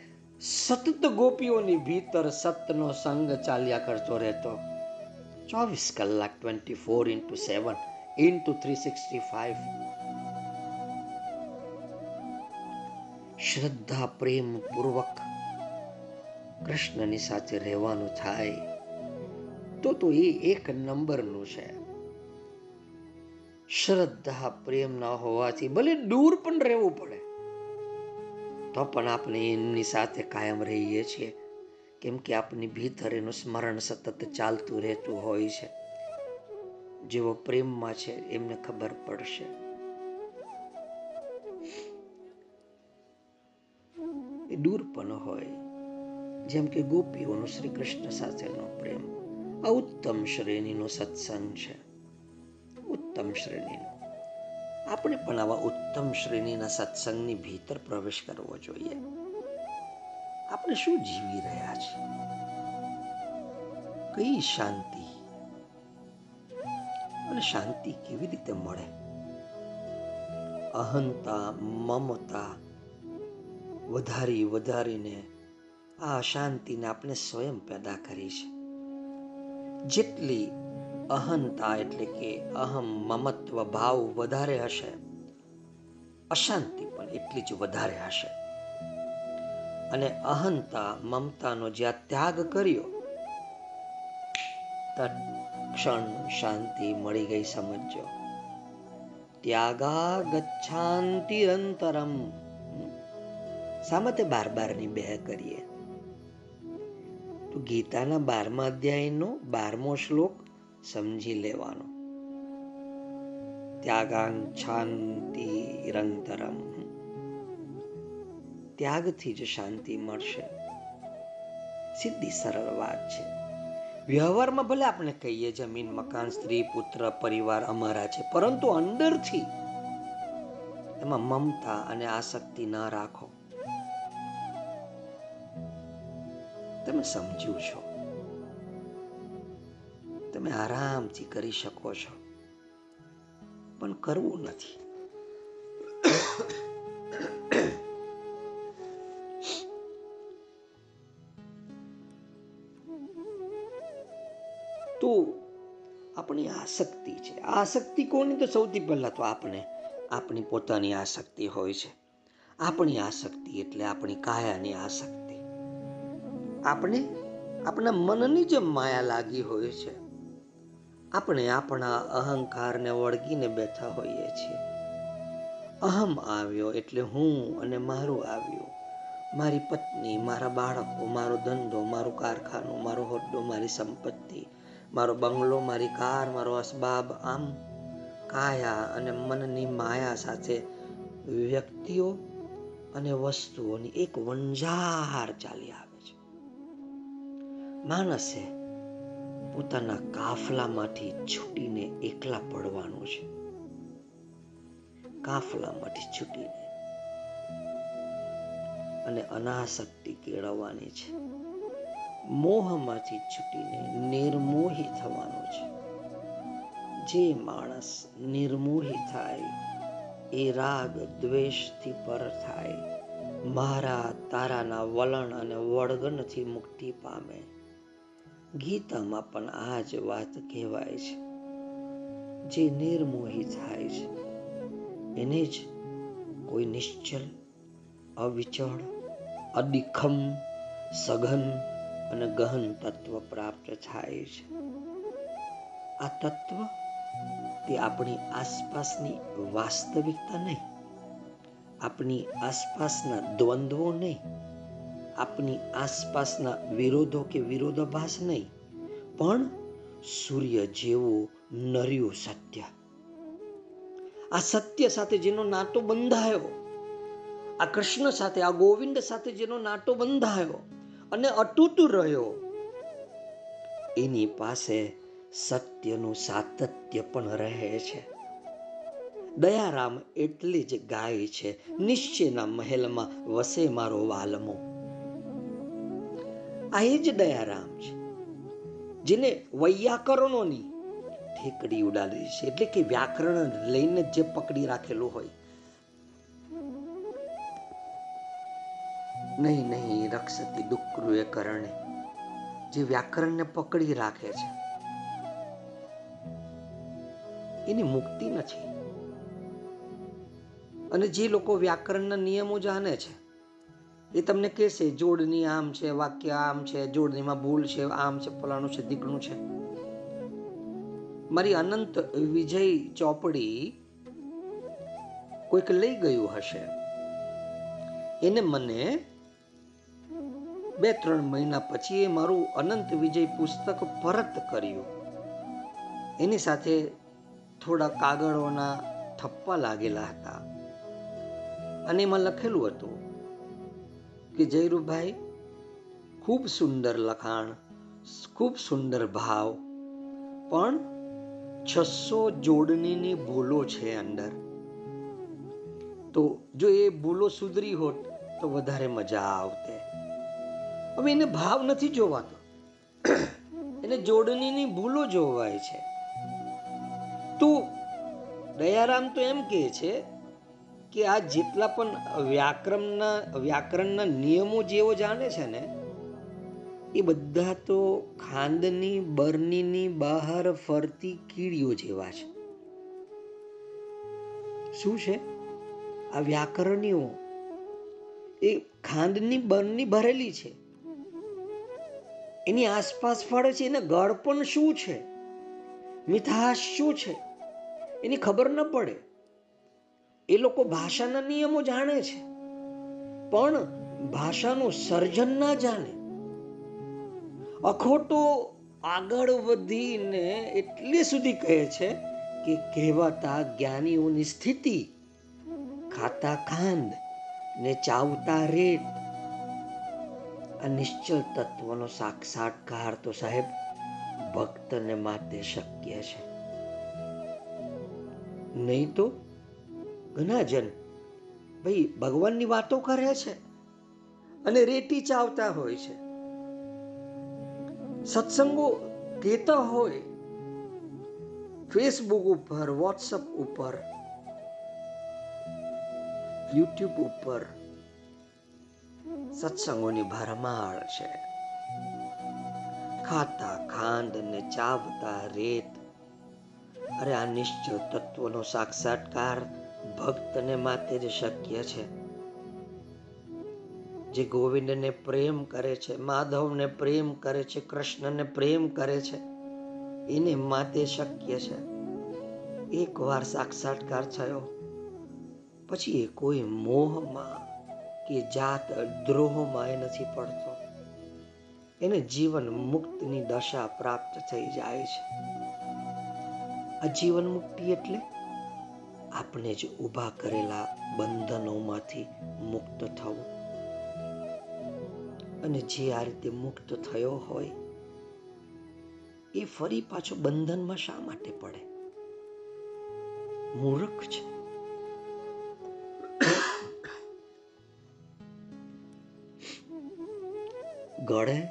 સતત ગોપીઓની ભીતર સતનો સંગ ચાલ્યા કરતો રહેતો. ચોવીસ કલાક twenty four into seven into three sixty five શ્રદ્ધા પ્રેમ પૂર્વક કૃષ્ણની સાથે રહેવાનું થાય તો તો એ એક નંબરનું છે શ્રદ્ધા પ્રેમ ન હોવાથી ભલે દૂર પણ રહેવું પડે તો પણ આપણે એમની સાથે કાયમ રહીએ છીએ કેમ કે આપની ભીતર એનું સ્મરણ સતત ચાલતું રહેતું હોય છે. જેઓ પ્રેમમાં છે એમને ખબર પડશે. દૂર પણ હોય. જેમ કે ગોપીઓનો શ્રી કૃષ્ણ સાથેનો પ્રેમ. આ ઉત્તમ શ્રેણીનો સત્સંગ છે. ઉત્તમ શ્રેણીનો. આપણે પણ આવા ઉત્તમ શ્રેણીના સત્સંગની ભીતર પ્રવેશ કરવો જોઈએ. આપણે શું જીવી રહ્યા છીએ? કઈ શાંતિ? અને શાંતિ કેવી રીતે મળે? અહંતા, મમતા, વધારી વધારીને આ અશાંતિને આપણે સ્વયં પેદા કરી છે. જેટલી અહંતા એટલે કે અહમ, મમત્વ, ભાવ વધારે હશે, અશાંતિ પણ એટલી જ વધારે હશે. અને અહંતા મમતાનો જ્યાં ત્યાગ કર્યો ક્ષણ શાંતિ મળી ગઈ સમજો ત્યાગા ગચ્છાંતિરંતરમ સામતે બાર બારની બે કરીએ. તો ગીતાના બારમા અધ્યાયનો બારમો શ્લોક સમજી લેવાનો. ત્યાગાંગ શાંતિરંતરમ ત્યાગથી જ શાંતિ મળશે. સીધી સરળ વાત છે. વ્યવહારમાં ભલે આપણે કહીએ જમીન, મકાન, સ્ત્રી, પુત્ર, પરિવાર અમારા છે, પરંતુ અંદરથી એમાં મમતા અને આસક્તિ ના રાખો. તમે સમજ્યું છો. તમે આરામથી કરી શકો છો. પણ કરવું નથી. તો આપણી આસક્તિ છે. આસક્તિ કોની? તો સૌથી પહેલાં તો આપણે આપણી પોતાની આસક્તિ હોય છે. આપણી આસક્તિ એટલે આપણી કાયાની આસક્તિ. આપણે આપણા મનની જે માયા લાગી હોય છે. આપણે આપણા અહંકારને વળગીને બેઠા હોઈએ છીએ. અહમ આવ્યો એટલે હું અને મારું આવ્યું. મારી પત્ની, મારા બાળકો, મારો ધંધો, મારું કારખાનું, મારો હોદ્દો, મારી સંપત્તિ મારો બંગલો, મારી કાર, મારો અસબાબ, આમ કાયા અને મનની માયા સાથે વ્યક્તિઓ અને વસ્તુઓની એક વંજાર ચાલી આવે છે. માણસે પોતાના કાફલામાંથી છૂટીને એકલા પડવાનું છે. કાફલામાંથી છૂટીને. અને અનાસક્તિ કેળવવાની છે. મોહમાંથી છૂટીને નિર્મોહી થવાનું છે. જે માણસ નિર્મોહી થાય, એ રાગ દ્વેષથી પર થાય. મારા તારાના વલણ અને વળગણથી મુક્તિ પામે. ગીતામાં પણ આ જ વાત કહેવાય છે. જે નિર્મોહી થાય છે, એને જ કોઈ નિશ્ચલ, અવિચળ અડિખમ સઘન અને ગહન તત્વ પ્રાપ્ત થાય છે. આ તત્વ તે આપણી આસપાસની વાસ્તવિકતા નહીં, આપણી આસપાસના દ્વંદ્વો નહીં, આપણી આસપાસના વિરોધો કે વિરોધાભાસ નહીં, પણ સૂર્ય જેવું નર્યું સત્ય. આ સત્ય સાથે જેનો નાતો બંધાયો, આ કૃષ્ણ સાથે, આ ગોવિંદ સાથે જેનો નાતો બંધાયો અને અટૂટ રહ્યો. એની પાસે સત્યનું સાતત્ય પણ રહે છે. દયારામ એટલી જ ગાય છે, નિશ્ચયના મહેલમાં વસે મારો વાલમો. આ એ જ દયારામ છે, જેને વૈયાકરણોની ઠેકડી ઉડાડી છે, એટલે કે વ્યાકરણ લઈને જે પકડી રાખેલું હોય. નહીં નહીં, રક્ષતી ડુક્રુએ કરણે, જે વ્યાકરણને પકડી રાખે છે. એની મુક્તિ નથી. અને જે લોકો વ્યાકરણના નિયમો જાણે છે, એ તમને કહેશે, જોડની આમ છે, વાક્ય આમ છે, જોડનીમાં ભૂલ છે, આમ છે, ફલાણું છે, દીકણું છે. મારી અનંત વિજય ચોપડી કોઈક લઈ ગયું હશે. એને મને બે ત્રણ મહિના પછી એ મારું અનંત વિજય પુસ્તક પરત કર્યું. એની સાથે થોડા કાગળોના થપ્પા લાગેલા હતા. અને એમાં લખેલું હતું કે જયરૂભાઈ ખૂબ સુંદર લખાણ, ખૂબ સુંદર ભાવ, પણ છસો જોડણીની ભૂલો છે અંદર. તો જો એ ભૂલો સુધરી હોત તો વધારે મજા આવતે. હવે એને ભાવ નથી જોવાતો. એને જોડણીની ભૂલો જોવાય છે. તું દયારામ તો એમ કહે છે કે આ જેટલા પણ વ્યાકરણના વ્યાકરણના નિયમો જેવો જાણે છે ને, એ બધા તો ખાંદની બરણીની બહાર ફરતી કીડીઓ જેવા છે. શું છે? આ વ્યાકરણીઓ એ ખાંદની બરની ભરેલી છે. એની આસપાસ ફળે છે, એને ગળ પણ શું છે? મીઠાશ શું છે? એની ખબર ન પડે. એ લોકો ભાષાના નિયમો જાણે છે. પણ ભાષાનું સર્જન ના જાણે. અખોટો આગળ વધીને એટલે સુધી કહે છે કે કહેવાતા જ્ઞાનીઓની સ્થિતિ ખાતા ખાંડ ને ચાવતા રેત આ નિશ્ચલ તત્વનો સાક્ષાત્કાર તો સાહેબ ભક્તને માટે શક્ય છે. નહીં તો ઘણા જન ભાઈ ભગવાનની વાતો કરે છે અને રેટી ચાવતા હોય છે. સત્સંગો કહેતા હોય, ફેસબુક ઉપર, વોટ્સઅપ ઉપર, યુટ્યુબ ઉપર સત્સંગોની ભરમાળ છે. ખાતા, ખાંડ ને ચાવતા રેત. અરે આ નિશ્ચય તત્વનો સાક્ષાત્કાર ભક્તને માતે જ શક્ય છે. જે ગોવિંદને પ્રેમ કરે છે, માધવને પ્રેમ કરે છે, કૃષ્ણને પ્રેમ કરે છે, એને માટે શક્ય છે. એકવાર સાક્ષાત્કાર થયો, પછી એ કોઈ મોહમાં કે જાત દ્રોહમાં એ નથી પડતો. એને જીવન મુક્તની દશા પ્રાપ્ત થઈ જાય છે. આ જીવન મુક્તિ એટલે આપણે જ ઊભા કરેલા બંધનોમાંથી મુક્ત થવું. અને જે આ રીતે મુક્ત થયો હોય, એ ફરી પાછો બંધનમાં શા માટે પડે? મૂર્ખ છે. ગળે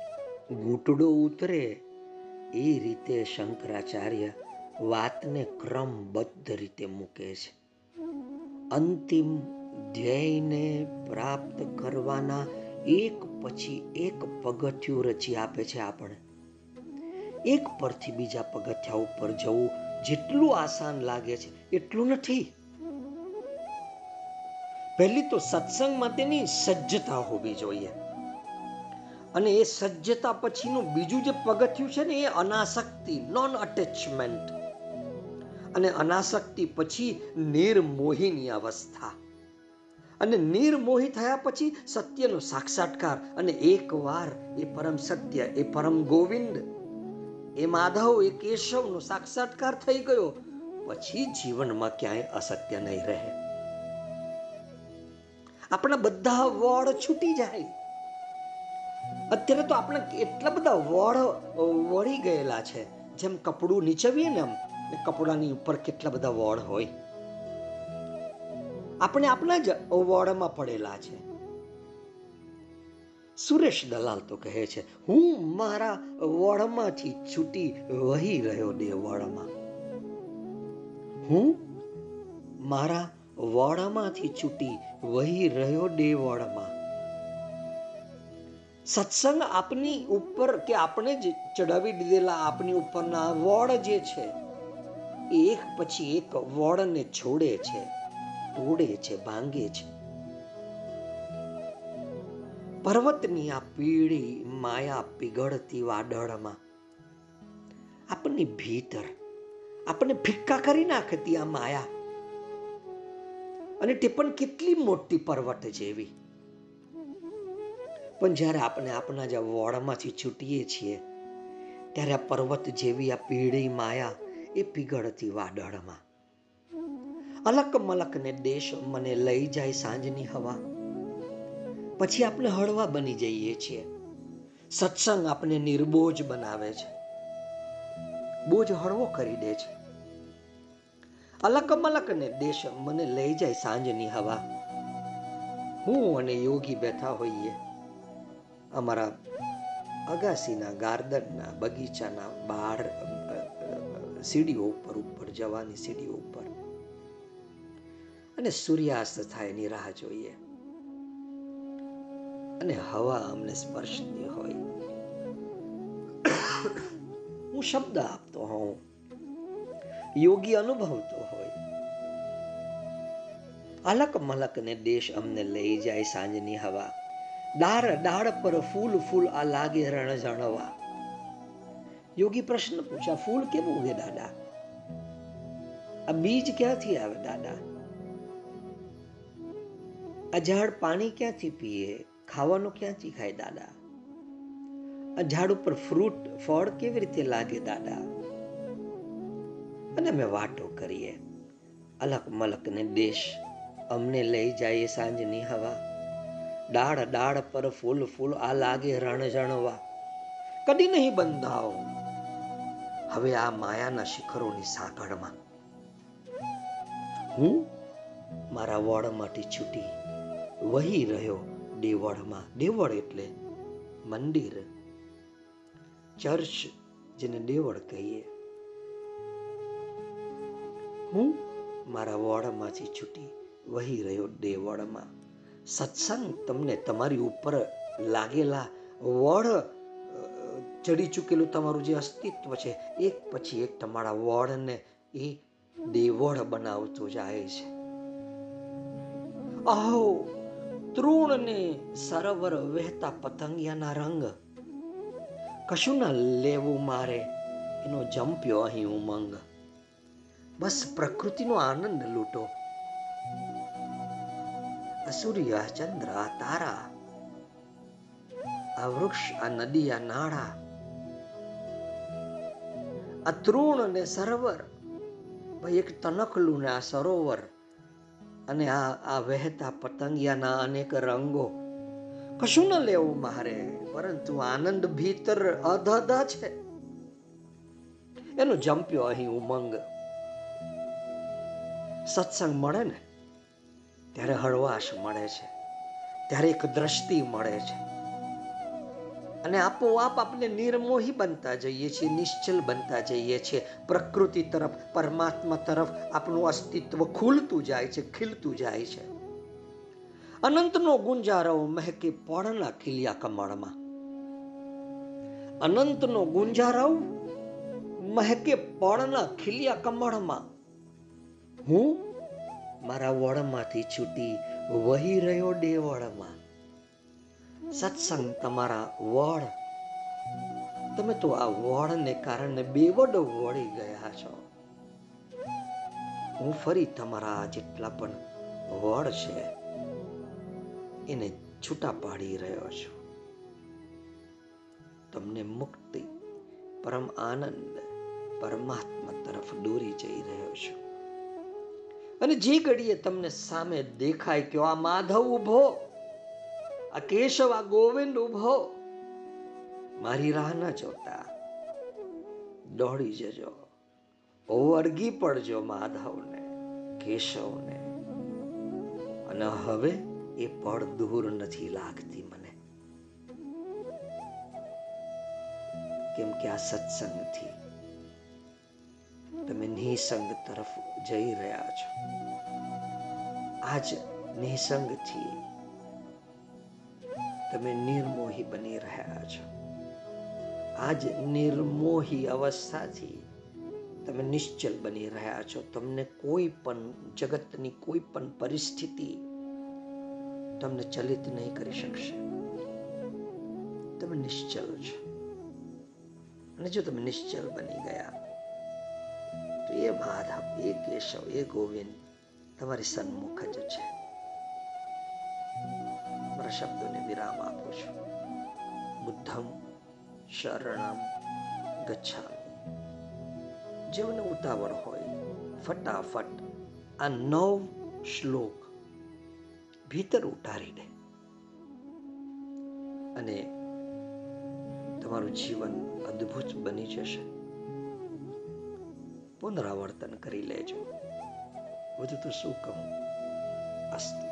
ઘૂંટડો ઉતરે, એ રીતે શંકરાચાર્ય વાતને ક્રમબદ્ધ રીતે મૂકે છે. અંતિમ ધ્યેયને પ્રાપ્ત કરવાના એક પછી એક પગથિયું રચી આપે છે આપણે. એક પરથી બીજા પગથિયા ઉપર જવું જેટલું આસાન લાગે છે એટલું નથી. પહેલી તો સત્સંગમાં તેની સજ્જતા હોવી જોઈએ. અને એ સજ્જતા પછીનું બીજું જે પગથિયું છે ને, એ અનાસક્તિ નોન અટેચમેન્ટ અને અનાસક્તિ પછી નિર્મોહીની અવસ્થા. અને નિર્મોહી થયા પછી સત્યનો સાક્ષાત્કાર. અને એકવાર એ પરમ સત્ય, એ પરમ ગોવિંદ, એ માધવ, એ કેશવનો સાક્ષાત્કાર થઈ ગયો. પછી જીવનમાં ક્યાંય અસત્ય નહીં રહે. આપણા બધા વોડ છૂટી જાય. અત્યારે તો આપણે એટલા બધા વળ, વળી ગયેલા છે. જેમ કપડું નીચવીએ ને એમ કપડાની ઉપર કેટલા બધા વળ હોય. આપણે આપણા જ વળમાં પડેલા છે. સુરેશ દલાલ તો કહે છે, હું મારા વળમાંથી છૂટી વહી રહ્યો દેવળમાં હું મારા વળમાંથી છૂટી વહી રહ્યો દેવળમાં સત્સંગ આપની ઉપર કે આપણે જ ચડાવી દીધેલા આપની ઉપરના વોડ જે છે, એક પછી એક વોડને છોડે છે, તોડે છે, ભાંગે છે. પર્વતની આ પીળી માયા પીગળતી વાદળમાં આપની ભીતર આપણે ફિક્કા કરી નાખતી આ માયા. અને તે પણ કેટલી મોટી પર્વત જેવી. પણ જ્યારે આપણે આપણા જે વોળમાંથી છૂટીએ છીએ, ત્યારે આ પર્વત જેવી આ પીળી માયા એ પીગળતી વાદળમાં. અલક મલકને દેશ મને લઈ જાય સાંજની હવા. પછી આપણે હળવા બની જઈએ છીએ. સત્સંગ આપણે નિર્બોજ બનાવે છે. બોજ હળવો કરી દે છે. અલક મલકને દેશ મને લઈ જાય સાંજની હવા. હું અને યોગી બેઠા હોઈએ. અમારા અગાસીના ગાર્ડનના બગીચાના બહાર સીડીઓ ઉપર ઉપર જવાની સીડીઓ ઉપર. અને સૂર્યાસ્ત થાય એની રાહ જોઈએ. અને હવા અમને સ્પર્શતી હોય. હું શબ્દ આપતો હોઉં. યોગી અનુભવતો હોય. અલક મલકને દેશ અમને લઈ જાય સાંજની હવા. ડાળ ડાળ પર ફૂલ ફૂલ આ લાગે રણ જણવા. યોગી પ્રશ્ન પૂછ્યા, ફૂલ કેમ ઉગે દાદા? આ બીજ ક્યાંથી આવે દાદા? આ ઝાડ પાણી ક્યાંથી પીએ? ખાવાનું ક્યાંથી ખાય દાદા? આ ઝાડ ઉપર ફ્રૂટ, ફળ કેવી રીતે લાગે દાદા? અને અમે વાતો કરીએ. અલક મલક ને દેશ અમને લઈ જાય સાંજની હવા. ડાળ ડાળ પર ફૂલ ફૂલ આ લાગે રણ જણવા. કદી નહીં બંધાઓ હવે આ માયાના શિખરોની સાંકળમાં. હું મારા વડમાંથી છૂટી વહી રહ્યો દેવળમાં. દેવળ એટલે મંદિર. ચર્ચ જેને દેવળ કહીએ. હું મારા વોડમાંથી છૂટી વહી રહ્યો દેવળમાં. સત્સંગ તમને તમારી ઉપર લાગેલા વડ ચડી ચૂકેલું તમારું જે અસ્તિત્વ છે, એક પછી એક તમારા વડને એ દેવળ બનાવતો જાય છે. અહો, તૃણને સરોવર વહેતા પતંગિયાના રંગ. કશું ના લેવું મારે, એનો જંપ્યો અહીં ઉમંગ. બસ પ્રકૃતિનો આનંદ લૂંટો. સૂર્ય ચંદ્ર, તારા. આ વૃક્ષ, આ નદી, આ નાળા. આ તૃણ અને સરોવર. ભાઈ, એક તનકલું ને આ સરોવર. અને આ આ વહેતા પતંગિયાના અનેક રંગો. કશું ન લેવું મારે, પરંતુ આનંદ ભીતર અધધ છે. એનો જંપ્યો અહીં ઉમંગ. સત્સંગ મળે ને? ત્યારે હળવાશ મળે છે. ત્યારે એક દ્રષ્ટિ મળે છે. અને આપોઆપ આપણે નિર્મોહી બનતા જઈએ છીએ, નિશ્ચલ બનતા જઈએ છીએ. પ્રકૃતિ તરફ, પરમાત્મા તરફ આપણું અસ્તિત્વ ખુલતું જાય છે, ખીલતું જાય છે. અનંતનો ગુંજારવ મહેકે પળના ખીલિયા કમળમાં. અનંતનો ગુંજારવ મહેકે પળના ખીલિયા કમળમાં. હું મારા વળમાંથી છૂટી વહી રહ્યો ડેવળમાં સત્સંગ તમારા વળ તમે તો આ વળને કારણે બેવડ વળી ગયા છો. હું ફરી તમારા જેટલા પણ વડ છે, એને છૂટા પાડી રહ્યો છું. તમને મુક્તિ, પરમ આનંદ, પરમાત્મા તરફ દોરી જઈ રહ્યો છું. અને જે ઘડીએ તમને સામે દેખાય કે આ માધવ ઊભો આ કેશવ, આ ગોવિંદ ઊભો મારી રાહ ન જોતા. દોડી જજો. વળગી પડજો માધવને, કેશવને. અને હવે એ પળ દૂર નથી લાગતી મને. કેમ કે આ સત્સંગથી નિસંગ તરફ જઈ રહ્યા છો. આજ નિસંગથી તમે નિર્મોહી બની રહ્યા છો. આજ નિર્મોહી અવસ્થાથી તમે નિશ્ચલ બની રહ્યા છો. તમને કોઈ પણ જગતની કોઈ પણ પરિસ્થિતિ તમને ચલિત નહીં કરી શકશે. તમે નિશ્ચલ છો. અને જો તમે નિશ્ચલ બની ગયા તો એ માધવ, એ કેશવ, એ ગોવિંદ તમારી સન્મુખ જ છે. મારા શબ્દોને વિરામ આપું છું. બુદ્ધમ, શરણમ, ગચ્છામિ. જેઓને ઉતાવળ હોય, ફટાફટ આ નવ શ્લોક ભીતર ઉતારી દે. અને તમારું જીવન અદ્ભુત બની જશે. પુનરાવર્તન કરી લેજો. વધુ તો શું કહું? અસ્તુ